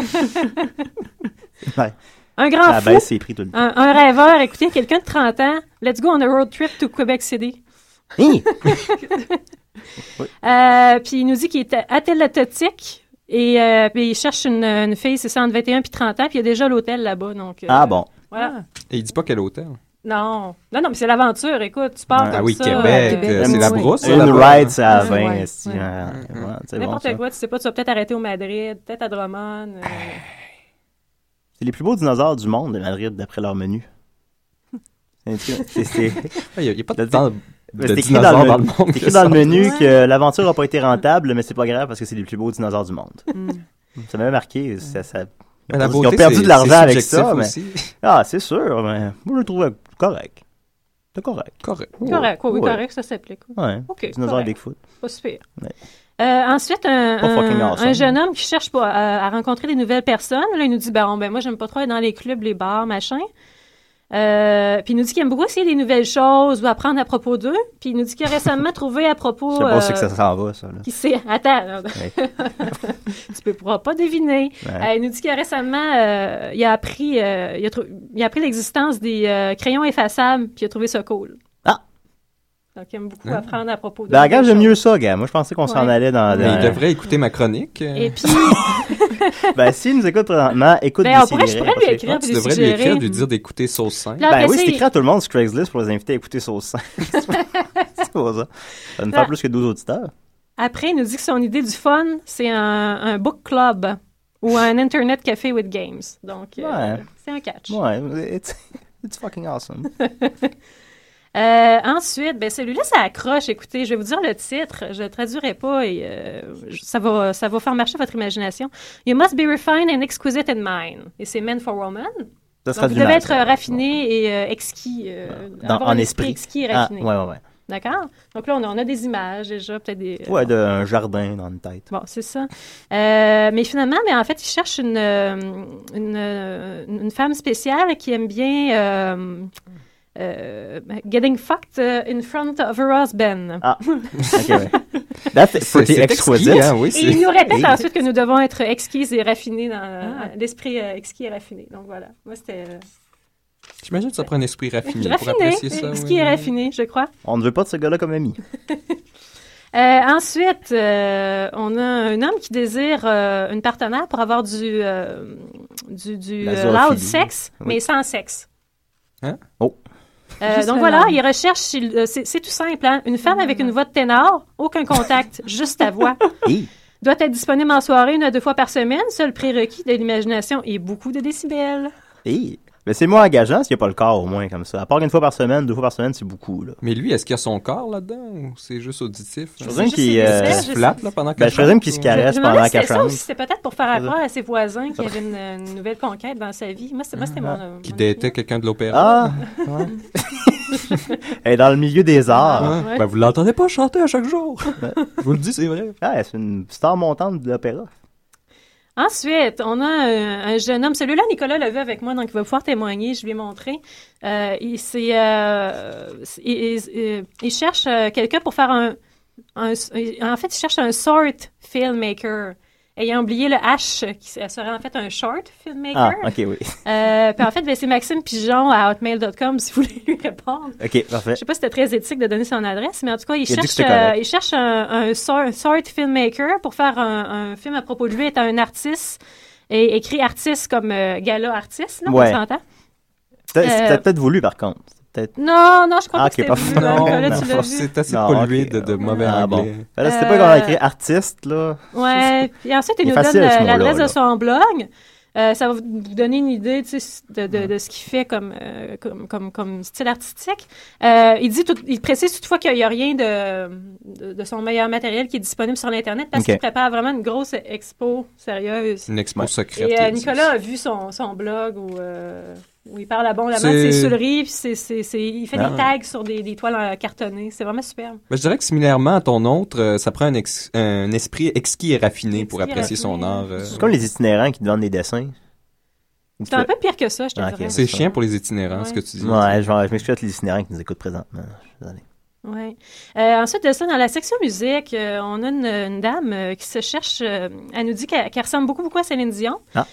ouais. un grand fou, baisse ses prix tout le temps. un, un rêveur, écoutez, quelqu'un de 30 ans, let's go on a road trip to Quebec City. Hi! Euh, puis il nous dit qu'il est athélétotique et euh, puis il cherche une, une fille, c'est ça, entre 21 puis 30 ans, puis il y a déjà l'hôtel là-bas, donc... euh, Ah bon. Voilà. Et il dit pas quel hôtel? Non, non, non, mais c'est l'aventure, écoute, tu pars Ah comme oui, ça. Québec, euh, euh, c'est la oui. brousse. Une là-bas. ride, c'est à Ouais, 20. ouais, ouais. ouais, c'est bon, N'importe quoi, tu sais pas, tu vas peut-être arrêter au Madrid, peut-être à Drummond. euh, C'est les plus beaux dinosaures du monde de Madrid, d'après leur menu. C'est- Il n'y a, il y a pas de, C'est- temps de C'est écrit dans le, dans le menu- monde. c'est écrit dans le menu que l'aventure n'a pas été rentable, mais c'est pas grave parce que c'est les plus beaux dinosaures du monde. Hmm. Ça m'avait marqué. Ça, ça- Mais la Ils ont perdu c'est- de l'argent avec ça. Mais... aussi. Ah, c'est sûr, mais moi je le trouvais correct. C'est correct. Correct. Correct, oui, oui, Ouais. correct, ça s'applique. oui. Ouais. OK, Dinosaure correct. Bigfoot. Pas super. Ouais. Euh, ensuite, un, un, awesome. un jeune homme qui cherche pas à, à rencontrer des nouvelles personnes. Là, il nous dit, bon, ben moi, j'aime pas trop aller dans les clubs, les bars, machin. Euh, puis il nous dit qu'il aime beaucoup essayer des nouvelles choses ou apprendre à propos d'eux. Puis il nous dit qu'il a récemment trouvé à propos... Je sais pas euh, si que ça s'en va, ça. Là. qui s'est... Attends, tu peux pourras pas deviner. Ouais. Euh, il nous dit qu'il a récemment, euh, il a appris, euh, il a, il a appris l'existence des euh, crayons effaçables, puis il a trouvé ça cool. Ah! Donc il aime beaucoup Ah. apprendre à propos de Ben, regarde, j'aime mieux ça, gars. Moi, je pensais qu'on s'en Ouais. allait dans... Mais dans- il devrait écouter ma chronique. euh. Et puis, Ben, s'il nous écoute présentement, écoute Ben, on pourrait- je pourrais lui écrire, tu puis devrais lui écrire, lui dire d'écouter Sauce 5. Là, Ben après oui, c'est il- écrit à tout le monde sur Craigslist pour les inviter à écouter Sauce 5. c'est pas ça. Ça va nous Là- faire plus que 12 auditeurs. après, il nous dit que son idée du fun, c'est un, un book club ou un internet café with games. Donc, euh, Ouais. c'est un catch. Ouais, it's, it's fucking awesome. Euh, ensuite, ben celui-là, ça accroche. Écoutez, je vais vous dire le titre. Je le traduirai pas et euh, ça va, ça va faire marcher votre imagination. You must be refined and exquisite in mind. Et c'est Men for Woman. Ça Donc, sera vous du devez être raffiné et euh, exquis. Dans- avoir en un esprit. exquis et Ah, raffiné. ouais, ouais, ouais. D'accord? Donc là, on a, on a des images déjà, peut-être des... Ouais, d'un jardin dans une tête. Bon, c'est ça. Euh, mais finalement, mais en fait, il cherche une, une, une femme spéciale qui aime bien euh, euh, getting fucked euh, in front of her husband. Ah, ok, ouais. That's C'est- pretty exquisite. exquis, hein, oui, Et il nous répète Et- ensuite que nous devons être exquises et raffinés dans Ah. l'esprit euh, exquis et raffiné. Donc voilà, moi c'était euh, J'imagine que ça prend un esprit raffiné pour raffiné, apprécier ça. exquis oui. et raffiné, je crois. On ne veut pas de ce gars-là comme ami. Euh, ensuite, euh, on a un homme qui désire euh, une partenaire pour avoir du, euh, du, du euh, loud sexe, Oui. mais sans sexe. Hein? Oh. Euh, donc voilà, il recherche, il- euh, c'est c'est tout simple, hein, une femme avec une voix de ténor, aucun contact, juste ta voix. Doit être disponible en soirée une à deux fois par semaine. Seul prérequis de l'imagination et beaucoup de décibels. Mais c'est moins engageant s'il n'y a pas le corps, au moins, comme ça. À part une fois par semaine, deux fois par semaine, c'est beaucoup, là. Mais lui, est-ce qu'il y a son corps là-dedans ou c'est juste auditif? Je présume qu'il euh, visuels, Qu'il se flatte là, pendant ben, je présume qu'il se caresse Je pendant qu'elle chante. c'était peut-être pour faire C'est croire à ses voisins qu'il y avait une, une nouvelle conquête dans sa vie. Moi, c'était moi, c'était mon. Qui datait quelqu'un de l'opéra. Ah! Ouais. Elle est dans le milieu des arts. Ouais. ouais. Ben, vous l'entendez pas chanter à chaque jour. Je vous le dis, c'est vrai. Ah, c'est une star montante de l'opéra. Ensuite, on a un, un jeune homme. Celui-là, Nicolas l'a vu avec moi, donc il va pouvoir témoigner. Je lui ai montré. Euh, euh, il, cherche euh, quelqu'un pour faire un, En fait, il cherche un short filmmaker. Ayant oublié le H, qui serait en fait un short filmmaker. Ah, ok, oui. Euh, puis en fait, ben, c'est Maxime Pigeon à hotmail.com si vous voulez lui répondre. Ok, parfait. Je sais pas si c'était très éthique de donner son adresse, mais en tout cas, il, cherche, euh, il cherche un, un sort, sort filmmaker pour faire un, un film à propos de lui étant un artiste et écrit artiste comme euh, gala artiste, là, Ouais. on s'entend? Euh, C'était peut-être voulu, par contre. Peut-être. Non, non, je crois Ah, que c'était parfait. voulu. Non, tu l'as. C'est assez Non, pollué de, de mauvais Ah, bon. anglais. Fallait- C'était Euh, pas qu'on a écrit artiste, là. Ouais, puis ensuite, il, nous donne facile, euh, l'adresse de son blog. Euh, ça va vous donner une idée tu sais, de, de, de ce qu'il fait comme, euh, comme, comme, comme style artistique. Euh, il dit, tout, il précise toutefois qu'il n'y a rien de, de, de son meilleur matériel qui est disponible sur l'Internet parce qu'il prépare vraiment une grosse expo sérieuse. Une expo secrète. Et euh, Nicolas a vu son, son blog où, il parle à bon la C'est- main de ses souleries, puis c'est, c'est, c'est- il fait Ah. des tags sur des, des toiles euh, cartonnées. C'est vraiment superbe. Ben, je dirais que similairement à ton autre, euh, ça prend un, ex- un esprit exquis et raffiné pour Exquis apprécier son. ار. euh. C'est comme les itinérants qui te vendent des dessins. C'est un peu pire que ça, je te Ah, ok. dirais. C'est chiant pour les itinérants, ce que tu dis. Ouais, je, je m'excuse avec les itinérants qui nous écoutent présentement. Je suis désolé. Ouais. Euh, ensuite de ça, dans la section musique, euh, on a une, une dame euh, qui se cherche. elle nous dit qu'elle ressemble beaucoup, beaucoup à Céline Dion. Ah.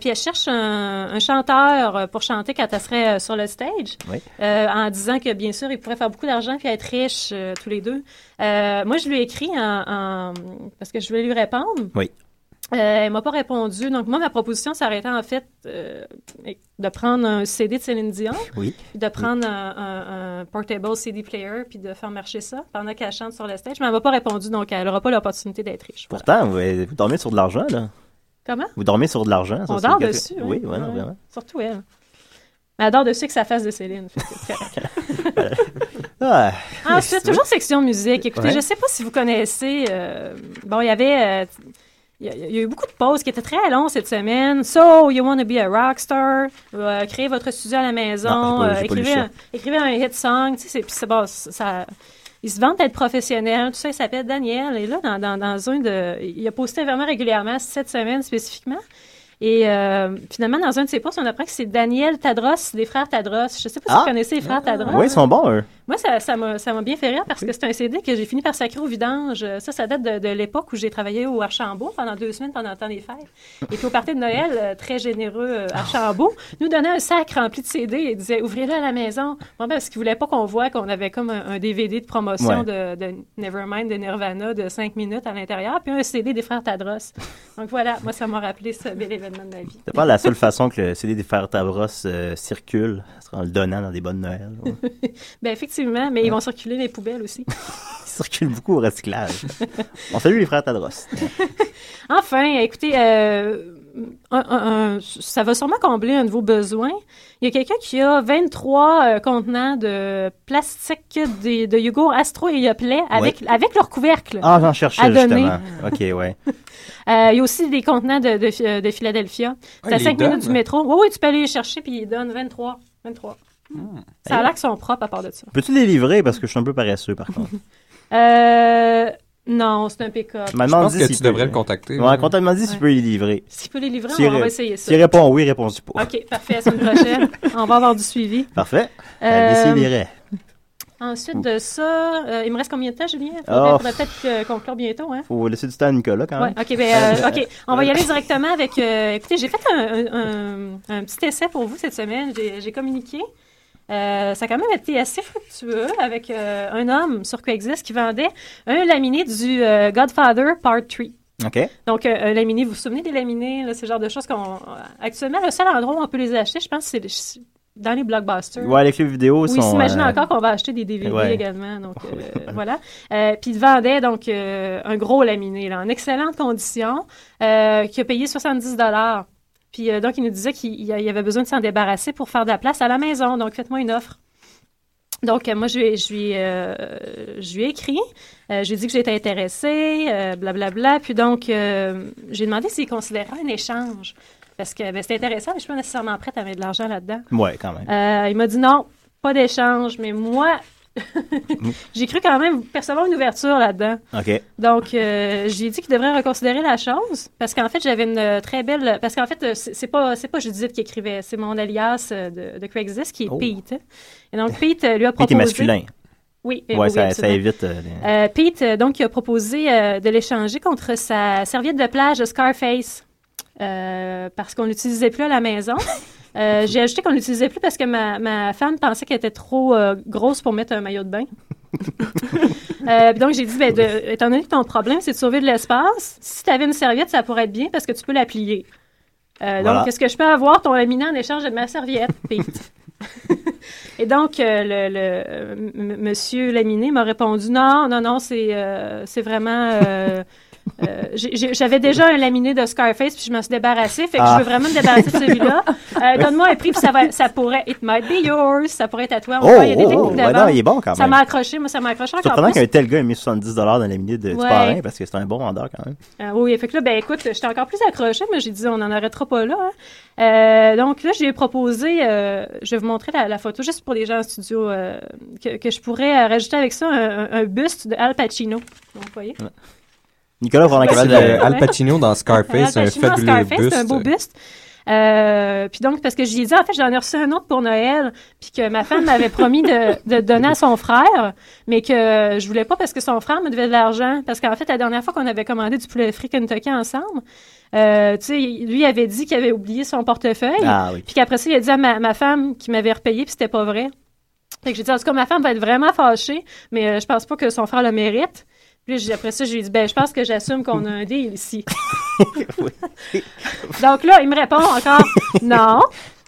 Puis elle cherche un, un chanteur pour chanter quand elle serait sur le stage. Oui. En disant que bien sûr, ils pourraient faire beaucoup d'argent puis être riches tous les deux. Moi, je lui ai écrit en, en- parce que je voulais lui répondre. Oui. Euh, elle m'a pas répondu. Donc, moi, ma proposition, ça aurait été en fait euh, de prendre un CD de Céline Dion, Oui. puis de prendre un, un- un portable CD player, puis de faire marcher ça pendant qu'elle chante sur le stage. Mais elle m'a pas répondu, donc elle aura pas l'opportunité d'être riche. Voilà. Pourtant, vous, vous dormez sur de l'argent, là. Comment? Vous dormez sur de l'argent. ça, On dort dessus. Oui, hein. ouais, non, vraiment. Surtout elle. Mais elle dort dessus que sa face de Céline. Ah, Ensuite, toujours section musique. Écoutez, Ouais. je sais pas si vous connaissez. euh, bon, il y avait. euh, il y, a, il y a eu beaucoup de pauses qui étaient très longues cette semaine. So, you want to be a rock star? Euh, créez votre studio à la maison. Non, j'ai pas- euh, écrivez, un, écrivez un hit song. Tu sais, c'est- bon, ça. Ils se vantent d'être professionnels. Tout ça, il s'appelle Daniel. Et là, dans, dans, dans un de. Il a posté vraiment régulièrement cette semaine spécifiquement. Et euh, finalement, dans un de ses posts, on apprend que c'est Daniel Tadros, des frères Tadros. Je sais pas si Ah. vous connaissez les frères Tadros. Oui, ils sont bons, eux. Moi, ça, ça m'a ça m'a bien fait rire parce que c'est un CD que j'ai fini par sacrer au vidange. Ça, ça date de, de l'époque où j'ai travaillé au Archambault pendant deux semaines pendant le temps des fêtes. Et puis au party de Noël, euh, très généreux euh, Archambault, nous donnait un sac rempli de CD et disait « Ouvrez-le à la maison ». Bon, ben, parce qu'il voulait pas qu'on voit qu'on avait comme un, un DVD de promotion de, de Nevermind de Nirvana de cinq minutes à l'intérieur, puis un CD des frères Tadros. Donc voilà, moi, ça m'a rappelé ce bel événement de ma vie. C'est pas la seule façon que le CD des Frères Tavros euh, circule, en le donnant dans des bonnes Noël. ouais. Ben effectivement, mais ils vont circuler les poubelles aussi. Il circule beaucoup au recyclage. On salue les Frères Tadros. Enfin, écoutez, euh, un- un- un- ça va sûrement combler un de vos besoins. Il y a quelqu'un qui a 23 euh, contenants de plastique de yogourt Astro et Yoplait avec, avec leur couvercle. Ah, j'en cherchais à donner. justement. OK, ouais. Euh, il y a aussi des contenants de, de, de Philadelphia. C'est Ah, à il 5 les minutes donne? du métro. Oui, oui, tu peux aller les chercher, puis ils donnent 23. 23. Ça a l'air qu'ils sont propres à part de ça. Peux-tu les livrer? Parce que je suis un peu paresseux par contre. Euh, non, c'est un pick-up. M'a Je pense que s'il tu peut- devrais le contacter. Ouais, quand elle m'a dit si tu peux les livrer. S'il peut les livrer, S'il on va essayer ça. S'il répond oui, réponds-tu pas. OK, parfait. La semaine prochaine, on va avoir du suivi. Parfait. Euh. Ensuite de ça, euh, il me reste combien de temps, Julien? Il Oh. faudrait peut-être euh, conclure bientôt, hein? Faut laisser du temps à Nicolas quand Ouais, même. OK, ben, euh, OK. On va y aller directement avec... écoutez, j'ai fait un, un- un- un petit essai pour vous cette semaine. J'ai communiqué. Ça a quand même été assez fructueux avec un homme sur Craigslist qui vendait un laminé du Godfather Part 3. OK. Donc, euh, un laminé, vous vous souvenez des laminés, là, ce genre de choses qu'on... Actuellement, le seul endroit où on peut les acheter, je pense, c'est dans les blockbusters. Ouais, les clubs vidéo Oui, sont. s'imagine euh, encore qu'on va acheter des DVD ouais. également. Donc, euh, voilà. Euh, puis il vendait donc un gros laminé, là, en excellentes conditions, euh, qui a payé 70 Puis donc, il nous disait qu'il il y avait besoin de s'en débarrasser pour faire de la place à la maison. Donc, faites-moi une offre. Donc, moi, je lui ai, je lui je lui ai écrit. Je lui ai dit que j'étais intéressée, blablabla. Puis donc, j'ai demandé s'il considérait un échange. Parce que ben, c'était intéressant, mais je suis pas nécessairement prête à mettre de l'argent là-dedans. Ouais, quand même. Euh, il m'a dit non, pas d'échange, mais moi, j'ai cru quand même percevoir une ouverture là-dedans. OK. Donc, euh, j'ai dit qu'il devrait reconsidérer la chose, parce qu'en fait, j'avais une très belle... Parce qu'en fait, c'est c'est pas, c'est pas Judith qui écrivait, c'est mon alias euh, de, de Craigslist, qui est Oh. Pete. Et donc, Pete lui a Pete proposé... est masculin. Oui, eh Ouais, oui, ça, évite. euh, les- Euh, Pete, donc, il a proposé de l'échanger contre sa serviette de plage de Scarface euh, parce qu'on l'utilisait plus à la maison. Euh, J'ai ajouté qu'on l'utilisait plus parce que ma, ma femme pensait qu'elle était trop euh, grosse pour mettre un maillot de bain. Euh, donc, j'ai dit, ben, de- étant donné que ton problème, c'est de sauver de l'espace, si tu avais une serviette, ça pourrait être bien parce que tu peux la plier. Voilà. Donc, est-ce que je peux avoir? Ton laminé en échange de ma serviette, Pete? Et donc, le, le- monsieur Laminé m'a répondu non, non, non, c'est c'est vraiment. Euh, J'avais déjà un laminé de Scarface, puis je m'en suis débarrassée. Fait que Ah. je veux vraiment me débarrasser de celui-là. Euh, Donne-moi un prix, puis ça, va, ça pourrait. It might be yours. Ça pourrait être à toi. Oh, voit, il y a des oh, techniques oh, de ouais, non, il est bon quand Ça même. m'a accroché. Moi, ça m'a accroché encore Surprenant qu'un tel gars ait mis 70 dans la minute de, du Ouais. parrain parce que c'est un bon vendeur quand même. Ah oui, fait que là, ben écoute, j'étais encore plus accrochée, mais j'ai dit, on n'en arrêtera pas là. hein. Euh, donc là, j'ai proposé, je vais vous montrer la, la photo juste pour les gens en studio, que, que je pourrais rajouter avec ça un, un- un buste de Al Pacino. Donc, vous voyez? Nicolas le de. Al Pacino dans Scarface, un fabuleux Scarface, buste. C'est un beau buste. Euh, puis donc, parce que j'y ai dit, en fait, j'en ai reçu un autre pour Noël, puis que ma femme m'avait promis de, de donner à son frère, mais que je voulais pas parce que son frère me devait de l'argent. Parce qu'en fait, la dernière fois qu'on avait commandé du poulet frit Kentucky ensemble, euh, tu sais, lui avait dit qu'il avait oublié son portefeuille, Ah oui. puis qu'après ça, il a dit à ma, ma femme qu'il m'avait repayé, puis c'était pas vrai. Fait que j'ai dit, en tout cas, ma femme va être vraiment fâchée, mais euh, je pense pas que son frère le mérite. Puis j'ai- après ça, je lui ai dit, ben, je pense que j'assume qu'on a un deal ici. Donc là, il me répond encore, non,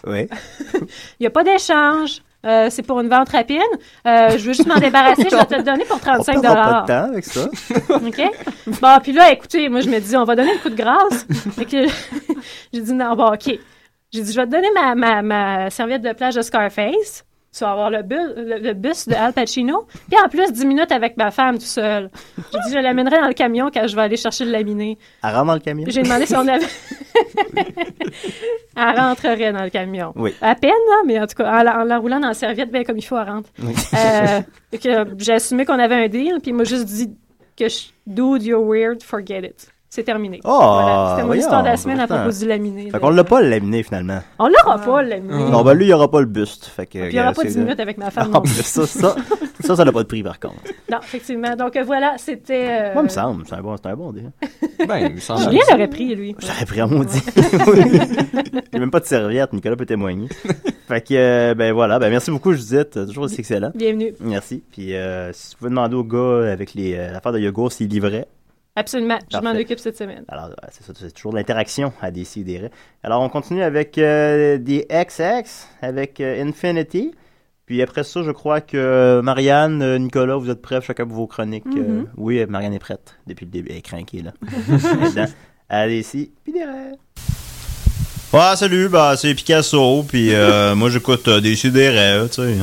Oui. il n'y a pas d'échange. Euh, c'est pour une vente rapide. Euh, je veux juste m'en débarrasser. Je vais te le donner pour On 35 perdra pas de temps avec ça. OK? Bon, puis là, écoutez, moi, je me dis, on va donner le coup de grâce. J'ai dit, non, bon, OK. J'ai dit, je vais te donner ma, ma, ma serviette de plage de Scarface. Tu vas avoir le, bu- le, le bus de Al Pacino. Puis en plus, 10 minutes avec ma femme tout seul. J'ai dit, je l'amènerai dans le camion quand je vais aller chercher le laminé. Elle rentre dans le camion? J'ai demandé si on avait. elle rentrerait dans le camion. Oui. À peine, là, mais en tout cas, en, la- en l'enroulant dans la serviette, bien comme il faut, elle rentre. Oui. Euh, j'ai assumé qu'on avait un deal, puis il m'a juste dit que je, dude, you're weird, forget it. C'est terminé. Oh, Voilà, C'était mon voyons, histoire de la semaine à propos du laminé. Fait qu'on l'a pas laminé finalement. On l'aura pas, le laminé. Non, ben lui, il y aura pas le buste. Fait que, Puis il y aura pas c'est 10 là. minutes avec ma femme Ah, non plus. ça, ça, ça, ça n'a pas de prix par contre. Non, effectivement. Donc euh, voilà, c'était. euh, Moi, il me semble, c'est un bon, c'est un bon deal. Ben, il me semble. Julien l'aurait pris, lui. J'aurais pris un maudit. Il n'y a même pas de serviette, Nicolas peut témoigner. Fait que, euh, ben voilà, ben merci beaucoup Judith, toujours aussi excellent. Bienvenue. Merci. Puis euh, si tu pouvez demander au gars avec les euh, l'affaire de yogourt s'il livrait. Absolument. Je m'en occupe cette semaine. Alors, c'est ça, c'est toujours de l'interaction à décider. Alors, on continue avec euh, des XX, avec euh, Infinity. Puis après ça, je crois que Marianne, euh, Nicolas, vous êtes prêts chacun pour vos chroniques. Euh, Mhm. oui, euh, Marianne est prête depuis le début. Elle est craquée, là. Allez, ici. Puis des rêves. Ouais, salut, bah, c'est Picasso, puis euh, moi j'écoute euh, des sidérés, tu sais.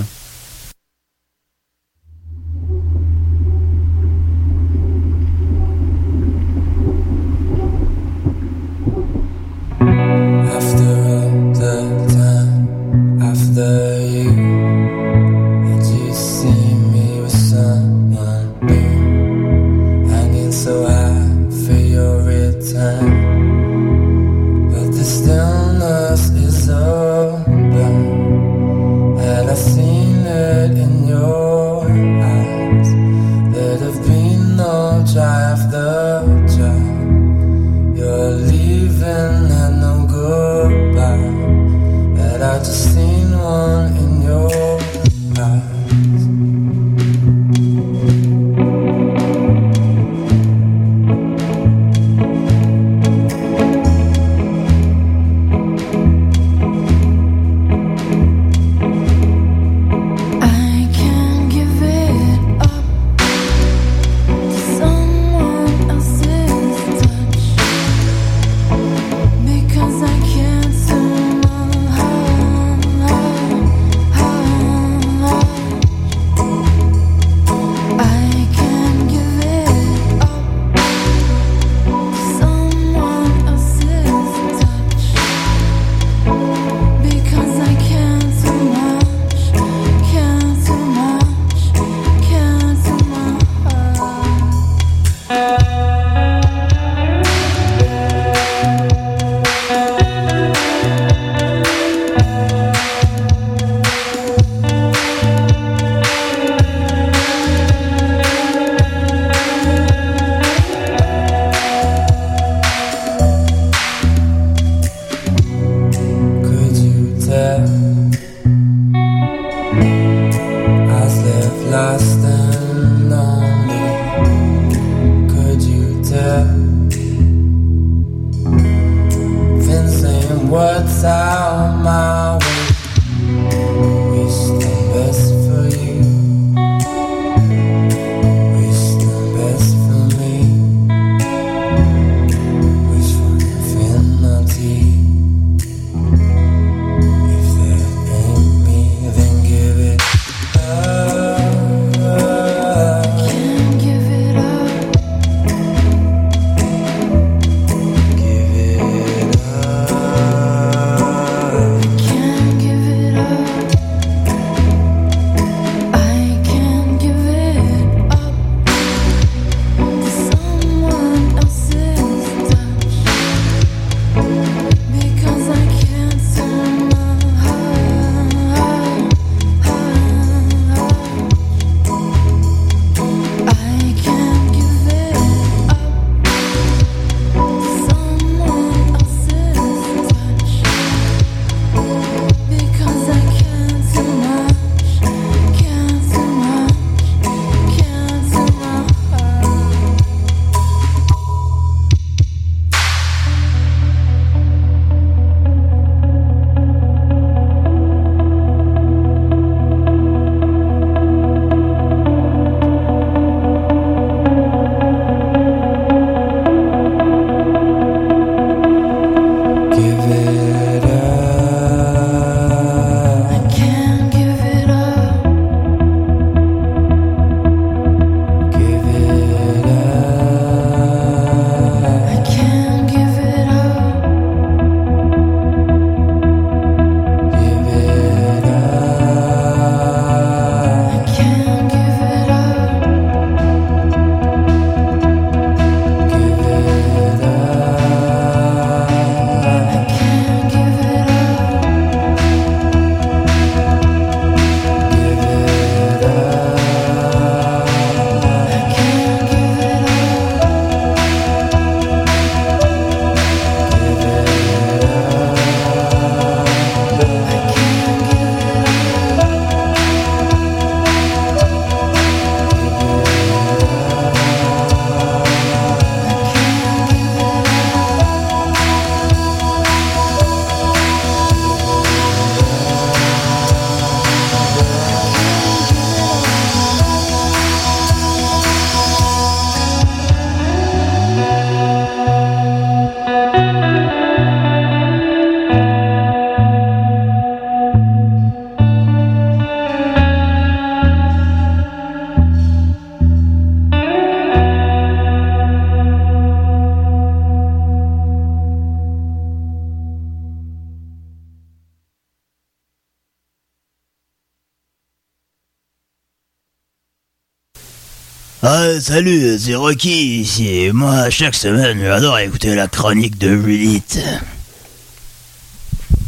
Salut, c'est Rocky ici. Moi, chaque semaine, j'adore écouter la chronique de Judith.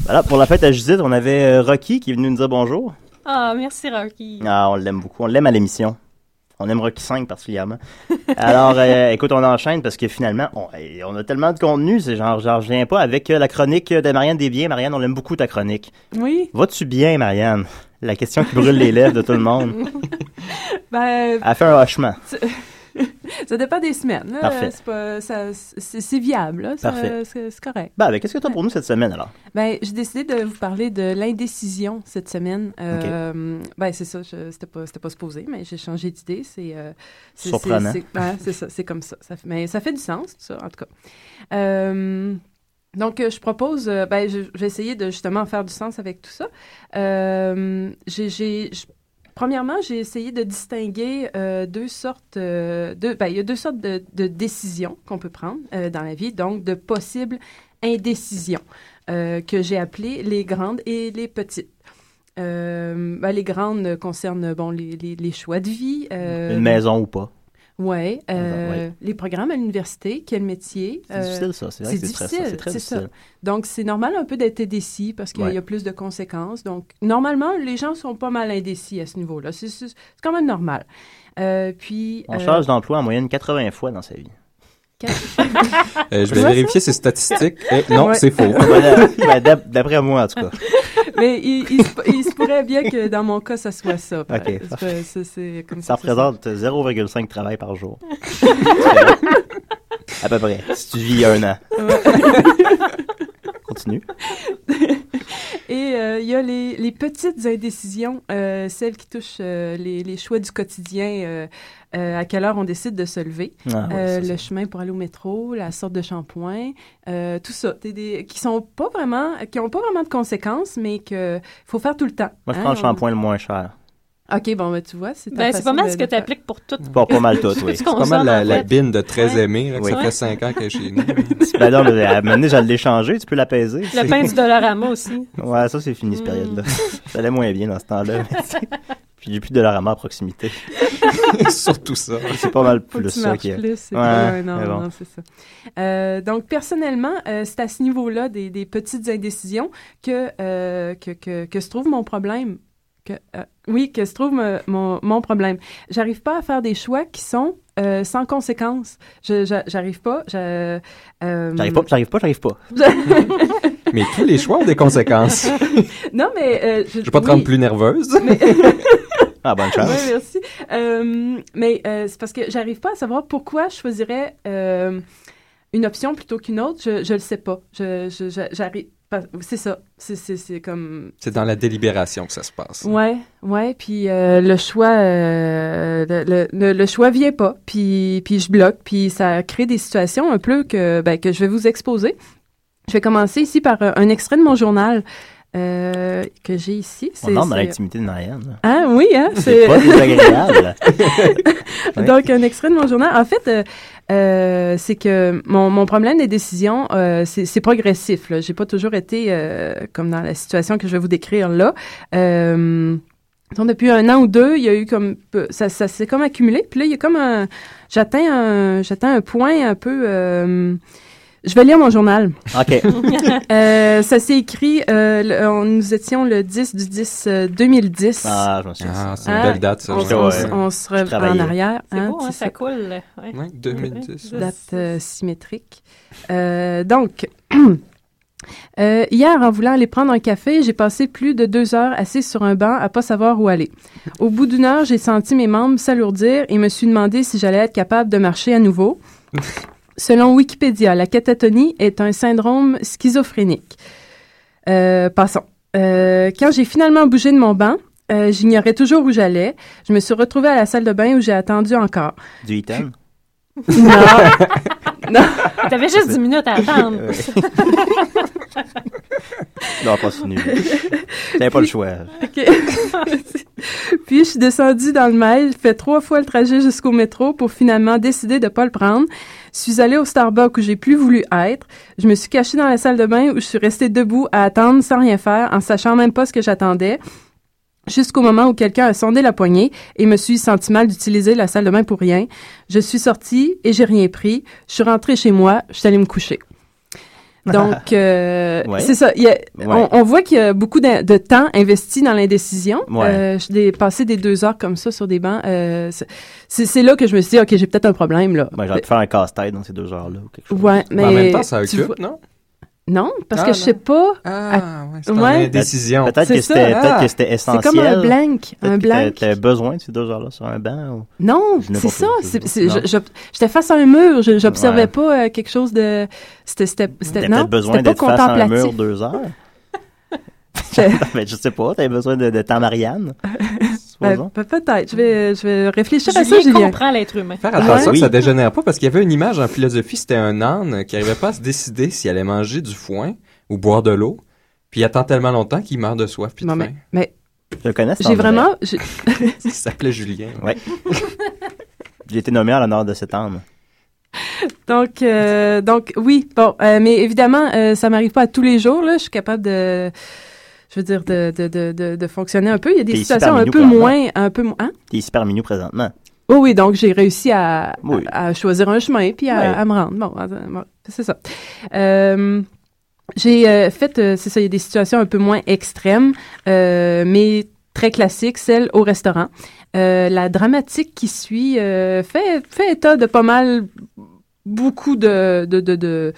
Voilà, pour la fête à Judith, on avait euh, Rocky qui est venu nous dire bonjour. Ah, merci, Rocky. Ah, on l'aime beaucoup. On l'aime à l'émission. On aime Rocky 5 particulièrement. Alors, euh, écoute, on enchaîne parce que finalement, on, on a tellement de contenu, c'est genre, j'en reviens pas avec euh, la chronique de Marianne Desbiens. Marianne, on aime beaucoup ta chronique. Oui. Vas-tu bien, Marianne? La question qui brûle les lèvres de tout le monde. Ben, Elle fait un hochement. ça dépend des semaines. Parfait. C'est viable. C'est correct. Ben, ben, qu'est-ce que tu as pour nous cette semaine alors? Ben, j'ai décidé de vous parler de l'indécision cette semaine. Euh, Ben, c'est ça. je- C'était pas, pas supposé, mais j'ai changé d'idée. C'est euh, Surprenant. c'est- ça. C'est comme ça. ça mais ça fait du sens, tout ça, en tout cas. Euh, donc, je propose, ben, vais essayer de justement faire du sens avec tout ça. J'ai, j'ai- premièrement, j'ai essayé de distinguer euh, deux sortes, euh, deux, ben, il y a deux sortes de, de décisions qu'on peut prendre euh, dans la vie, donc de possibles indécisions que j'ai appelées les grandes et les petites. Ben, les grandes concernent bon les, choix de vie. Une maison ou pas? Ouais, euh, Ouais. les programmes à l'université, quel métier. C'est difficile, ça. C'est vrai que c'est stressant. difficile, C'est très c'est ça. difficile. Donc, c'est normal un peu d'être indécis parce qu'il y a- Ouais. il y a plus de conséquences. Donc, normalement, les gens sont pas mal indécis à ce niveau-là. C'est quand même normal. Euh, puis... On euh, change d'emploi en moyenne 80 fois dans sa vie. Euh, je vais vérifier ces statistiques. Eh, non, Ouais. c'est faux. Ben, d'ap- D'après moi, en tout cas. Mais il, il se, il se pourrait bien que dans mon cas, ça soit ça. par- Ok, c'est- parfait. c'est- c'est comme Ça ça. représente 0,5 travail par jour. à peu près. Si tu vis un an. Continue. Et euh, il y a les, les petites indécisions, euh, celles qui touchent euh, les, les choix du quotidien, euh, euh, à quelle heure on décide de se lever, Ah, ouais, euh, le chemin pour aller au métro, la sorte de shampoing, euh, tout ça, Des- qui sont pas vraiment, qui ont pas vraiment de conséquences, mais que faut faire tout le temps. Moi, je hein, prends le on- shampoing le moins cher. Ok, bon, ben, tu vois, c'est Ben, c'est pas mal de- ce que tu appliques pour tout. Pas, pas mal tout, oui. Ce C'est pas mal sort, la, la bine de très Ouais. aimé, là, que Oui. ça fait 5 ans qu'elle est chez nous. Ben non, mais à un moment donné, je l'ai changé, tu peux l'apaiser. Le pain du Dollarama aussi. Ouais, ça, c'est fini, cette Mm. période-là. Ça allait moins bien dans ce temps-là. Puis j'ai plus de Dollarama à proximité. Surtout ça. C'est pas mal Faut que plus tu ça marches qui est. plus, c'est Ouais, non, bon. non, c'est ça. Euh, donc, personnellement, euh, c'est à ce niveau-là des, des petites indécisions que, euh, que, que, que se trouve mon problème. Que, euh, oui, que se trouve me- mon, mon problème. J'arrive pas à faire des choix qui sont euh, sans conséquences. Je, je- j'arrive pas. Je, euh, J'arrive pas, j'arrive pas, j'arrive pas. Mais tous les choix ont des conséquences. non, mais... euh, Je vais pas te rendre plus nerveuse. Mais- Ah, bonne chance. Oui, merci. Euh, mais euh, c'est parce que j'arrive pas à savoir pourquoi je choisirais euh, une option plutôt qu'une autre. Je, je le sais pas. Je, j'arrive. C'est ça. C'est, c'est, c'est comme. C'est dans la délibération que ça se passe. Ouais, ouais. Puis le choix, le- le choix vient pas. Puis, puis je bloque. Puis ça crée des situations un peu que, ben, que je vais vous exposer. Je vais commencer ici par euh, un extrait de mon journal euh, que j'ai ici. On entre dans l'intimité de Marianne. Ah oui, hein? C'est pas désagréable. Donc, un extrait de mon journal. En fait, euh, euh, c'est que mon, mon problème des décisions, euh, c'est progressif. là. J'ai pas toujours été euh, comme dans la situation que je vais vous décrire là. Euh, disons, depuis un an ou deux, il y a eu comme ça, ça s'est comme accumulé. Puis là, il y a comme un, j'atteins un, j'atteins un point un peu. Je vais lire mon journal. OK. Euh, ça s'est écrit, euh, le- on- nous étions le 10 du 10 euh, 2010. Ah, je me souviens. Ah, c'est une belle date, ça. On, on- Ouais. on se revient en arrière. C'est hein, beau, hein, ça ça. coule. Ouais. Ouais, 2010. ouais. date euh, symétrique. Euh, donc, euh, hier, en voulant aller prendre un café, j'ai passé plus de deux heures assise sur un banc à pas savoir où aller. Au bout d'une heure, j'ai senti mes membres s'alourdir et me suis demandé si j'allais être capable de marcher à nouveau. Selon Wikipédia, la catatonie est un syndrome schizophrénique. Euh, passons. Euh, quand j'ai finalement bougé de mon banc, euh, j'ignorais toujours où j'allais. Je me suis retrouvée à la salle de bain où j'ai attendu encore. Du Eton? Non. non. T'avais juste 10 minutes à attendre. Non, pas fini. T'avais pas le choix. OK. Puis, je suis descendue dans le mail, fait trois fois le trajet jusqu'au métro pour finalement décider de pas le prendre. Je suis allée au Starbucks où j'ai plus voulu être. Je me suis cachée dans la salle de bain où je suis restée debout à attendre sans rien faire, en sachant même pas ce que j'attendais. Jusqu'au moment où quelqu'un a sondé la poignée et me suis senti mal d'utiliser la salle de bain pour rien. Je suis sortie et j'ai rien pris. Je suis rentrée chez moi, je suis allée me coucher. Donc, euh, Ouais. c'est ça. il y a- Ouais. on, on voit qu'il y a beaucoup de, de temps investi dans l'indécision. Ouais. Euh, j'ai passé des deux heures comme ça sur des bancs. Euh, c'est- là que je me suis dit, OK, j'ai peut-être un problème, là. Ben, j'ai de faire un casse-tête dans ces deux heures-là ou quelque chose. Ouais, mais... en même temps, ça occupe, vois- non? Non, parce Ah, que je sais pas... Ah, ouais, c'est Ouais. en indécision. Peut-être que c'était peut-être Ah. que c'était C'est essentiel. comme un blank, un blank. T'avais besoin de ces deux heures-là sur un banc ou... Non, c'est ça. J'étais face à un mur. je- J'observais Ouais. pas euh, quelque chose de. C'était. C'était. c'était- T'avais Non, peut-être besoin pas d'être face à un mur deux heures. Je- ben, je sais pas, t'avais besoin de, de temps Marianne. Ben, supposons. Peut-être. Je vais, je vais réfléchir à ça, Julien comprend l'être humain. Faire attention Ouais. que ça Oui. dégénère pas parce qu'il y avait une image en philosophie, c'était un âne qui arrivait pas à se décider s'il allait manger du foin ou boire de l'eau. Puis il attend tellement longtemps qu'il meurt de soif puis de Non, faim. mais, mais Je le connais, j'ai vraiment. j'ai- Il s'appelait Julien. Ouais. J'ai été nommé en l'honneur de cet âme. Donc, euh, donc oui. Bon, euh, mais évidemment, euh, ça m'arrive pas à tous les jours. Là, je suis capable de. Je veux dire de, de, de, fonctionner un peu. Il y a des situations un peu moins, un peu moins. Hein? T'es ici parmi nous présentement. Oh oui, donc j'ai réussi à, Oui. à, à choisir un chemin puis à, me rendre. Bon, c'est ça. Euh, j'ai euh, fait, euh, c'est ça, il y a des situations un peu moins extrêmes, mais très classiques, celle au restaurant. La dramatique qui suit fait, fait état de pas mal, beaucoup de, de, de, de-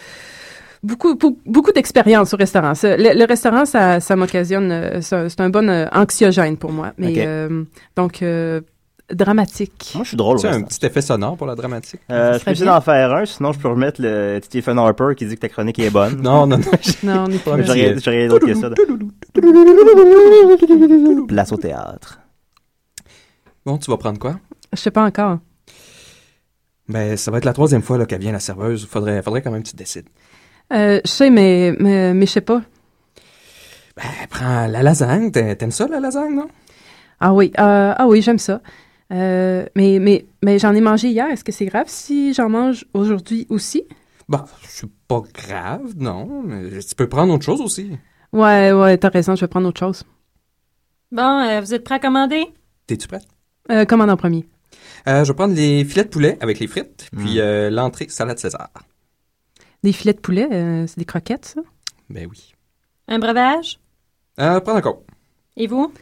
beaucoup, beaucoup, beaucoup d'expérience au restaurant. Le, le restaurant, ça, ça m'occasionne, euh, c'est un- bon euh, anxiogène pour moi. Mais euh, donc euh, dramatique. Moi, je suis drôle. Tu as un petit effet sonore pour la dramatique? Euh, je serait peux essayer bien. d'en faire un, sinon je peux remettre le Stephen Harper qui dit que ta chronique est bonne. Non, non, non. Non, on est pas Pas un J'ai rien, d'autre que ça. Place au théâtre. Bon, tu vas prendre quoi? Je sais pas encore. Ben, ça va être la troisième fois là, qu'elle vient, la serveuse. Faudrait, faudrait quand même que tu décides. Euh, je sais, mais, mais, mais je sais pas. Ben, prends la lasagne. T'a- T'aimes ça, la lasagne, non? Ah oui, euh, ah oui, j'aime ça. Euh, mais mais, mais j'en ai mangé hier. Est-ce que c'est grave si j'en mange aujourd'hui aussi? Bah, c'est pas grave, non. Mais tu peux prendre autre chose aussi. Ouais, ouais, t'as raison, je vais prendre autre chose. Bon, euh, vous êtes prêts à commander? T'es-tu prête? Euh, commande en premier. Euh, je vais prendre les filets de poulet avec les frites, puis euh, l'entrée salade César. Des filets de poulet, euh, c'est des croquettes, ça? Ben oui. Un breuvage? Euh, prends encore. Et vous?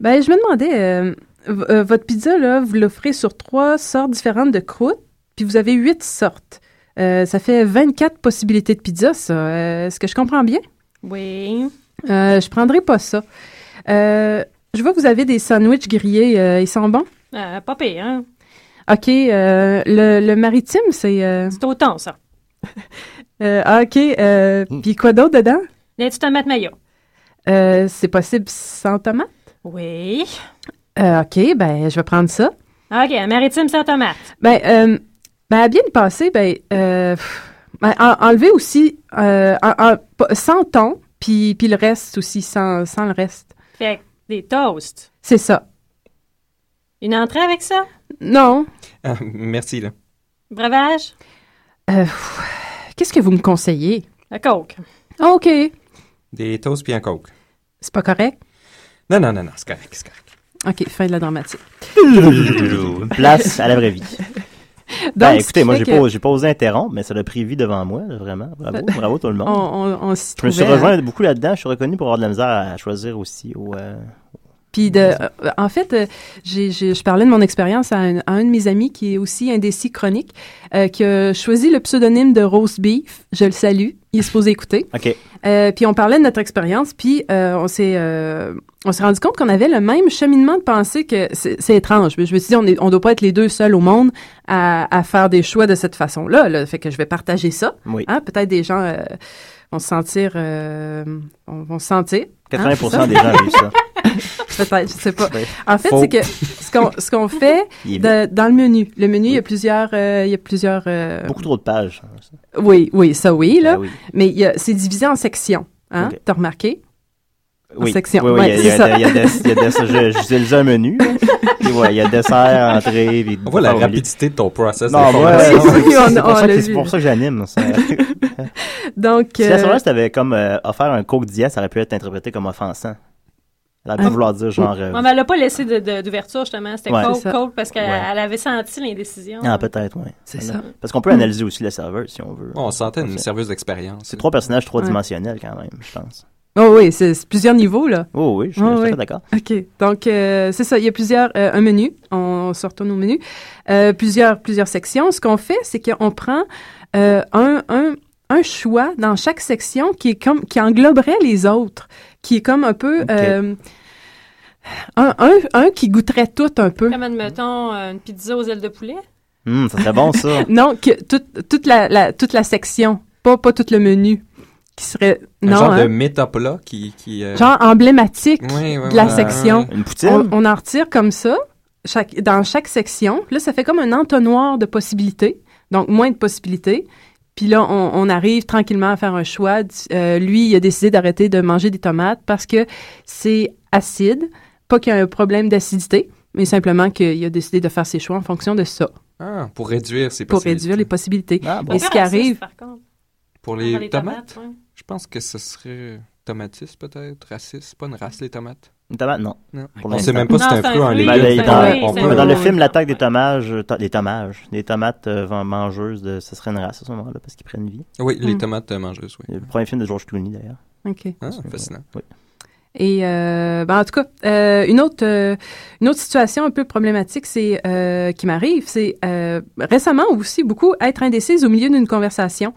Ben, je me demandais, euh, euh, votre pizza, là, vous l'offrez sur trois sortes différentes de croûtes, puis vous avez huit sortes. Euh, ça fait 24 possibilités de pizza, ça. Euh, Est-ce que je comprends bien? Oui. Euh, je prendrai pas ça. Euh, je vois que vous avez des sandwichs grillés. euh, ils sont bons? Euh, pas pire, hein? OK. euh, le, le maritime, c'est... euh, C'est au thon, ça. euh, ah, OK. euh, Puis quoi d'autre dedans? Des tomates mayo. Euh, c'est possible sans tomate? Oui. Euh, OK, ben, je vais prendre ça. OK, un maritime sans tomate. Ben, euh, ben à bien y passer, ben, euh, ben, en- enlevez aussi euh, en- en- pas- sans thon, puis, puis le reste aussi, sans, sans le reste. Fait que des toasts. C'est ça. Une entrée avec ça? Non. Ah, merci, là. Breuvage? Euh, pff, Qu'est-ce que vous me conseillez? La coke. Ah, OK. Des toasts puis un coke. C'est pas correct? Non, non, non, non, c'est correct, c'est correct. OK, fin de la dramatique. Place à la vraie vie. Donc, Ben, écoutez, moi, j'ai que- pas, j'ai pas osé interrompre, mais ça l'a pris vie devant moi, vraiment. Bravo, bravo tout le monde. On, on, on s'y Je me suis trouvait, rejoint hein. beaucoup là-dedans. Je suis reconnu pour avoir de la misère à choisir aussi. Au, euh, Puis de, euh, en fait, euh, j'ai, j'ai- je parlais de mon expérience à un, à un de mes amis qui est aussi indécis chronique, euh, qui a choisi le pseudonyme de Roast Beef. Je le salue. Il est supposé écouter. OK. Euh, puis on parlait de notre expérience, puis euh, on s'est on s'est rendu compte qu'on avait le même cheminement de pensée que c'est, c'est étrange. Je me suis dit on on doit pas être les deux seuls au monde à, à faire des choix de cette façon-là. Là. Fait que je vais partager ça. Oui. Hein, peut-être des gens vont se sentir vont se sentir. Hein, 80% c'est ça? des gens ont eu ça. Peut-être, je sais pas. En fait, c'est que ce qu'on ce qu'on fait de- dans le menu, le menu, il y a plusieurs euh, il y a plusieurs euh, Beaucoup trop de pages. oui, oui, ça oui là, Ah oui. mais il y a- c'est divisé en sections, hein. T'as remarqué? En Oui, section. oui, oui, Ouais, il y a- c'est ça. il y a- il y a des- je- un menu. Puis ouais, il y a dessert, entrée. puis On voit la rapidité de ton process. Non, moi, c'est pour, ça l'a que- c'est vu. pour ça que j'anime. Donc Si la euh, soirée, t'avais comme euh, offert un coke diète, ça aurait pu être interprété comme offensant. Elle a pu vouloir dire genre. euh, Ouais, mais elle n'a pas laissé d'ouverture, justement. C'était Ouais. cold, parce qu'elle Ouais. avait senti l'indécision. Ah, peut-être, oui. C'est ça. Parce qu'on peut analyser aussi la serveuse si on veut. On sentait une serveuse d'expérience. C'est trois personnages trois dimensionnels quand même, je pense. Oh oui, c'est plusieurs niveaux, là. Oh oui, je suis Oh, tout oui. d'accord. OK. Donc, euh, c'est ça. Il y a plusieurs... euh, un menu. On se retourne au menu. Euh, plusieurs, plusieurs sections. Ce qu'on fait, c'est qu'on prend euh, un, un, un choix dans chaque section qui est comme... qui engloberait les autres. Qui est comme un peu... euh, un, un, un qui goûterait tout un peu. Comme, admettons, une pizza aux ailes de poulet. Hum, ça serait bon, ça. Non, que toute, toute, la, la- toute la section. Pas, pas tout le menu. Qui serait... Un non, genre hein. de métaplat qui... qui euh, genre emblématique Oui, oui, de la oui. section. Une poutine? On, on en retire comme ça, chaque, dans chaque section. Là, ça fait comme un entonnoir de possibilités, donc moins de possibilités. Puis là, on, on arrive tranquillement à faire un choix. Euh, lui, il a décidé d'arrêter de manger des tomates parce que c'est acide. Pas qu'il y a un problème d'acidité, mais simplement qu'il a décidé de faire ses choix en fonction de ça, Ah, pour réduire ces pour possibilités. réduire les possibilités. Ah, bon. Et ce qui arrive... Par contre, Pour les, Pour les tomates, tomates, ouais. Je pense que ce serait tomatiste peut-être, raciste, c'est pas une race les tomates? Une tomate, non. On l'instant. sait même pas si c'est un fruit en un dans, le film L'attaque des tomages, euh, to- des tomages, des tomates euh, vent- mangeuses, de, ce serait une race à ce moment-là parce qu'ils prennent vie. Oui, les Mm. tomates euh, mangeuses, oui. Le premier film de George Clooney d'ailleurs. OK. Ah, fascinant. Oui. Et euh, ben, en tout cas, euh, une autre euh, une autre situation un peu problématique, c'est euh, qui m'arrive, c'est euh, récemment aussi beaucoup être indécise au milieu d'une conversation,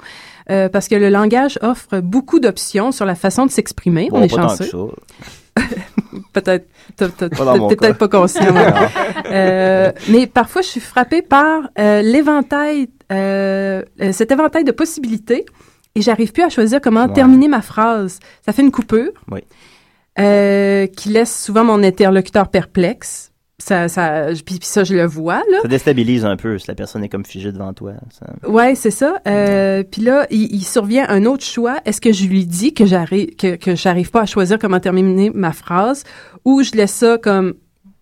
euh, parce que le langage offre beaucoup d'options sur la façon de s'exprimer. Bon, on est chanceux. Peut-être, t'es peut-être pas conscient. Euh, mais parfois, je suis frappée par euh, l'éventail, euh, cet éventail de possibilités, et j'arrive plus à choisir comment Ouais. terminer ma phrase. Ça fait une coupure Oui. qui laisse souvent mon interlocuteur perplexe. Ça, ça, puis, puis ça, je le vois là. Ça déstabilise un peu si la personne est comme figée devant toi. ça. Ouais, c'est ça. Euh, Puis là, il, il survient un autre choix. Est-ce que je lui dis que j'arrive que, que j'arrive pas à choisir comment terminer ma phrase, ou je laisse ça comme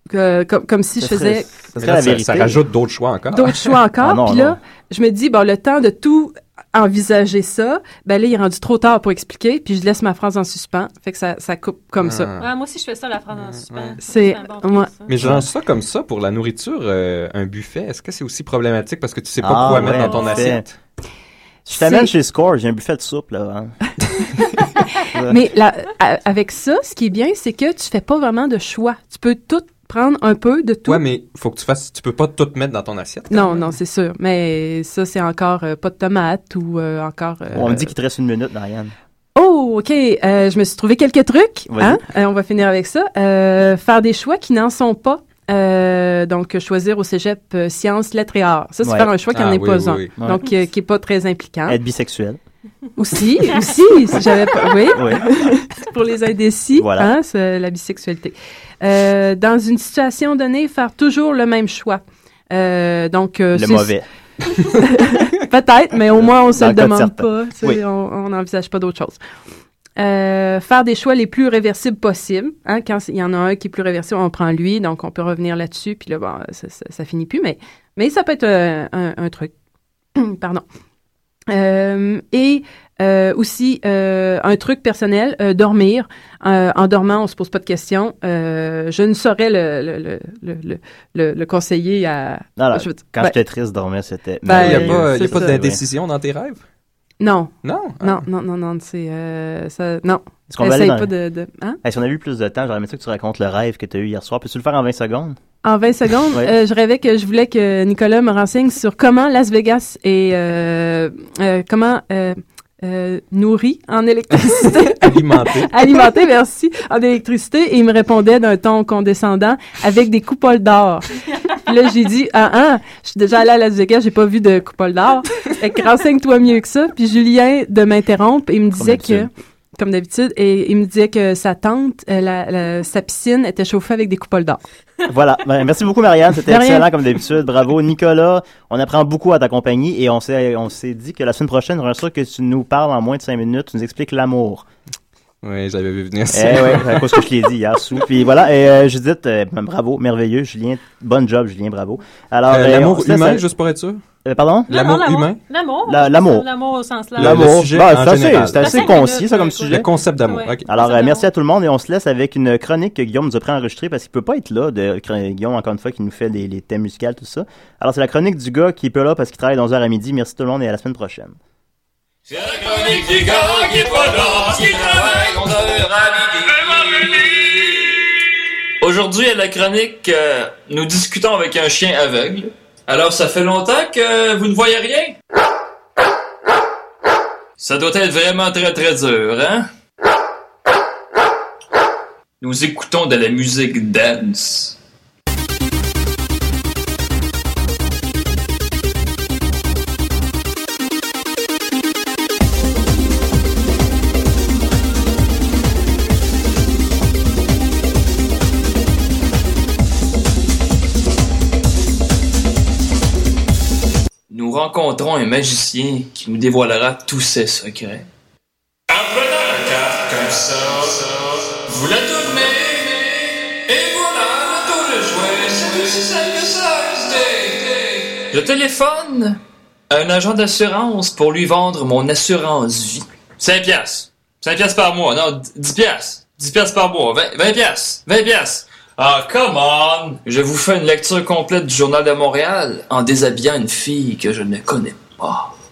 que- comme, comme si je faisais serait- ça serait la vérité. Ça rajoute d'autres choix encore. D'autres choix encore. Ah non, Puis non. là, je me dis bon, le temps de tout envisager ça, ben là, il est rendu trop tard pour expliquer, puis je laisse ma phrase en suspens. Fait que ça, ça coupe comme ça. Ouais, moi aussi, je fais ça, la phrase en suspens. C'est- bon ça. Mais je lance ça comme ça pour la nourriture, euh, un buffet. Est-ce que c'est aussi problématique parce que tu sais pas Ah, quoi ouais, mettre dans ton assiette? Je t'amène chez Score, j'ai un buffet de soupe là. hein. Mais là, avec ça, ce qui est bien, c'est que tu fais pas vraiment de choix. Tu peux tout prendre un peu de tout. Ouais, mais faut que tu fasses. Tu peux pas tout mettre dans ton assiette. Non, non, c'est sûr. Mais ça, c'est encore euh, pas de tomates ou euh, encore. euh, On me dit qu'il te reste une minute, Marianne. Oh, OK. Euh, je me suis trouvé quelques trucs. Hein? Euh, on va finir avec ça. Euh, faire des choix qui n'en sont pas. Euh, donc, choisir au cégep euh, sciences, lettres et arts. Ça, c'est Ouais. faire un choix qui n'en Ah, est oui, pas oui, un. oui. Donc, euh, qui est pas très impliquant. Être bisexuel. Aussi, aussi, si j'avais pas, oui, Oui. pour les indécis, Voilà. hein, c'est la bisexualité. Euh, dans une situation donnée, faire toujours le même choix. Euh, donc, euh, Le mauvais. Peut-être, mais au moins on se le demande certains. pas. Oui. On n'envisage pas d'autre chose. Euh, faire des choix les plus réversibles possibles. Hein, quand il y en a un qui est plus réversible, on prend lui, donc on peut revenir là-dessus, puis là, bon, ça, ça, ça finit plus, mais, mais ça peut être un, un truc. Pardon. Euh, et euh, aussi euh, un truc personnel, euh, dormir. Euh, en dormant, on se pose pas de questions. Euh, je ne saurais le, le, le, le, le, le- le conseiller à. Non, non, je veux- quand ben, j'étais triste, dormir, c'était. Ben, Il n'y a pas, y a pas d'indécision dans tes rêves? Non. Non? Non, non, non, non, c'est euh, ça, non. Est-ce qu'on va aller Essaye dans- pas de, de- hein? Hey, si on avait eu plus de temps, j'aurais aimé ça que tu racontes le rêve que tu as eu hier soir. Peux-tu le faire en 20 secondes? En 20 secondes, Ouais. euh, je rêvais que je voulais que Nicolas me renseigne sur comment Las Vegas est euh, comment euh, nourri en électricité. Alimenté. Alimenté, merci, en électricité. Et il me répondait d'un ton condescendant avec des coupoles d'or. Puis là, j'ai dit, ah, ah, je suis déjà allée à Las Vegas, j'ai pas vu de coupole d'or. Fait que renseigne-toi mieux que ça. Puis Julien de m'interrompre, il me disait que, comme d'habitude, et il me disait que sa tante, euh, la, la- sa piscine était chauffée avec des coupoles d'or. Voilà. Ben, merci beaucoup, Marianne. C'était excellent comme d'habitude. Bravo, Nicolas. On apprend beaucoup à ta compagnie et on s'est, on s'est dit que la semaine prochaine, j'aimerais sûr que tu nous parles en moins de 5 minutes. Tu nous expliques l'amour. Oui, j'avais vu venir Eh ça. ouais, à cause que je l'ai dit hier sous. Puis voilà, et euh, Judith, euh, bravo, merveilleux. Julien, bon job, Julien, bravo. Alors, Euh, euh, L'amour humain, juste pour être sûr? Euh, pardon? Non, non, L'amour. La- l'amour. L'amour au sens large. L'amour. sujet Bah, en c'est assez, concis, minutes, ça, comme euh, sujet. Le concept d'amour. Ouais. Alors, euh, merci à tout le monde et on se laisse avec une chronique que Guillaume nous a préenregistrée parce qu'il peut pas être là, de, Guillaume, encore une fois, qui nous fait les, les thèmes musicaux, tout ça. Alors, c'est la chronique du gars qui est pas là parce qu'il travaille dans 11h à midi. Merci tout le monde et à la semaine prochaine. C'est la chronique du gars qui est pas là, qui travaille 11 heures à midi. Aujourd'hui, à la chronique, euh, nous discutons avec un chien aveugle. Alors, ça fait longtemps que vous ne voyez rien? Ça doit être vraiment très très dur, hein? Nous écoutons de la musique dance. Rencontrons un magicien qui nous dévoilera tous ses secrets. En prenant la carte comme ça, vous la tournez, et voilà, le tour de jouet, c'est aussi simple que ça, c'est- Je téléphone? À un agent d'assurance pour lui vendre mon assurance vie. 5 piastres. 5 piastres par mois. Non, 10 piastres. 10 piastres par mois. 20, 20 piastres. 20 piastres. Ah, come on! Je vous fais une lecture complète du Journal de Montréal en déshabillant une fille que je ne connais pas.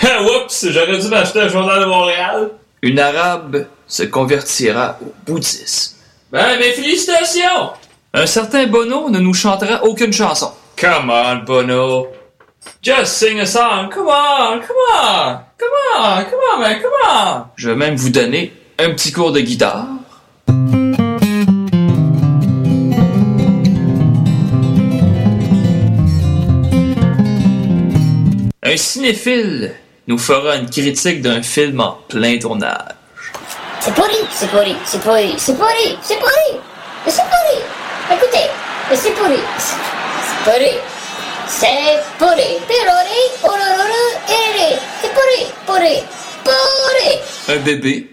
Ah, oups! J'aurais dû m'acheter un Journal de Montréal. Une arabe se convertira au bouddhisme. Ben, mes félicitations! Un certain Bono ne nous chantera aucune chanson. Come on, Bono. Just sing a song. Come on, come on. Come on, come on, man, come on. Je vais même vous donner un petit cours de guitare. Un cinéphile nous fera une critique d'un film en plein tournage. C'est pourri, c'est pourri, c'est pourri, c'est pourri, c'est pourri, c'est pourri. Écoutez, c'est pourri, c'est c'est pourri, c'est pourri, c'est pourri, pourri, pourri. Un bébé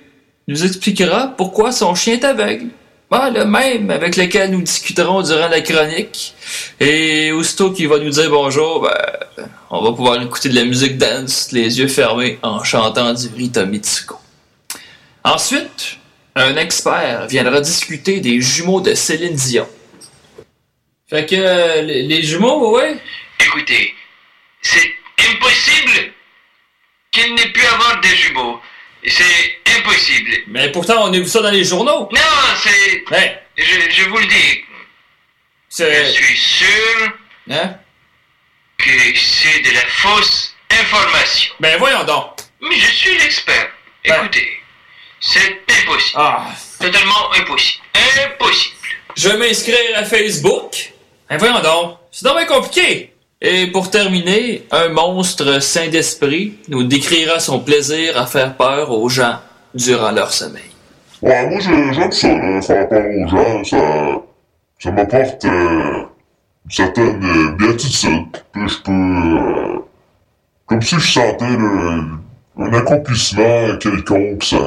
nous expliquera pourquoi son chien est aveugle. Ah, le même avec lequel nous discuterons durant la chronique. Et aussitôt qu'il va nous dire bonjour, ben, on va pouvoir écouter de la musique dance, les yeux fermés, en chantant du Rita Mitsuko. Ensuite, un expert viendra discuter des jumeaux de Céline Dion. Fait que les, les jumeaux, ouais? Écoutez, c'est impossible qu'il n'ait pu avoir des jumeaux. C'est impossible. Mais pourtant, on a vu ça dans les journaux? Non, c'est... Ouais. Je, je vous le dis. Je suis sûr Hein? que c'est de la fausse information. Ben voyons donc. Mais je suis l'expert. Écoutez, c'est impossible. Ah. Totalement impossible. Impossible. Je vais m'inscrire à Facebook. Ben voyons donc. C'est bien compliqué. Et pour terminer, un monstre saint d'esprit nous décrira son plaisir à faire peur aux gens durant leur sommeil. Ouais, moi j'aime ça, là, faire peur aux gens, ça, ça m'apporte euh, une certaine euh. Puis je peux, euh, comme si je sentais un accomplissement quelconque, ça,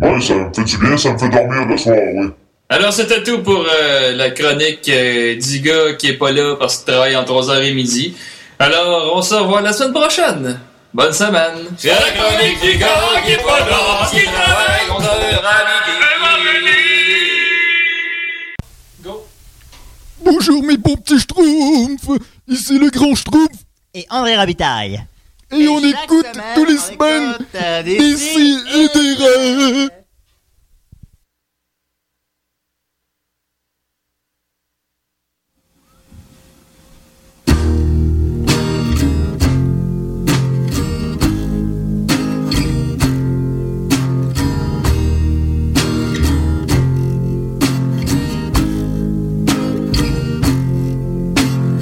ça me fait du bien, ça me fait dormir le soir, oui. Alors c'était tout pour euh, la chronique euh, du gars qui est pas là parce qu'il travaille entre 3h et midi. Alors on se revoit la semaine prochaine. Bonne semaine. C'est la chronique du gars qui est pas là, qui travaille 11 heures à midi. Bonjour mes bons petits schtroumpfs Ici le grand schtroumpf Et André Rabitaille. et on écoute tous les semaines euh, des si et des rêves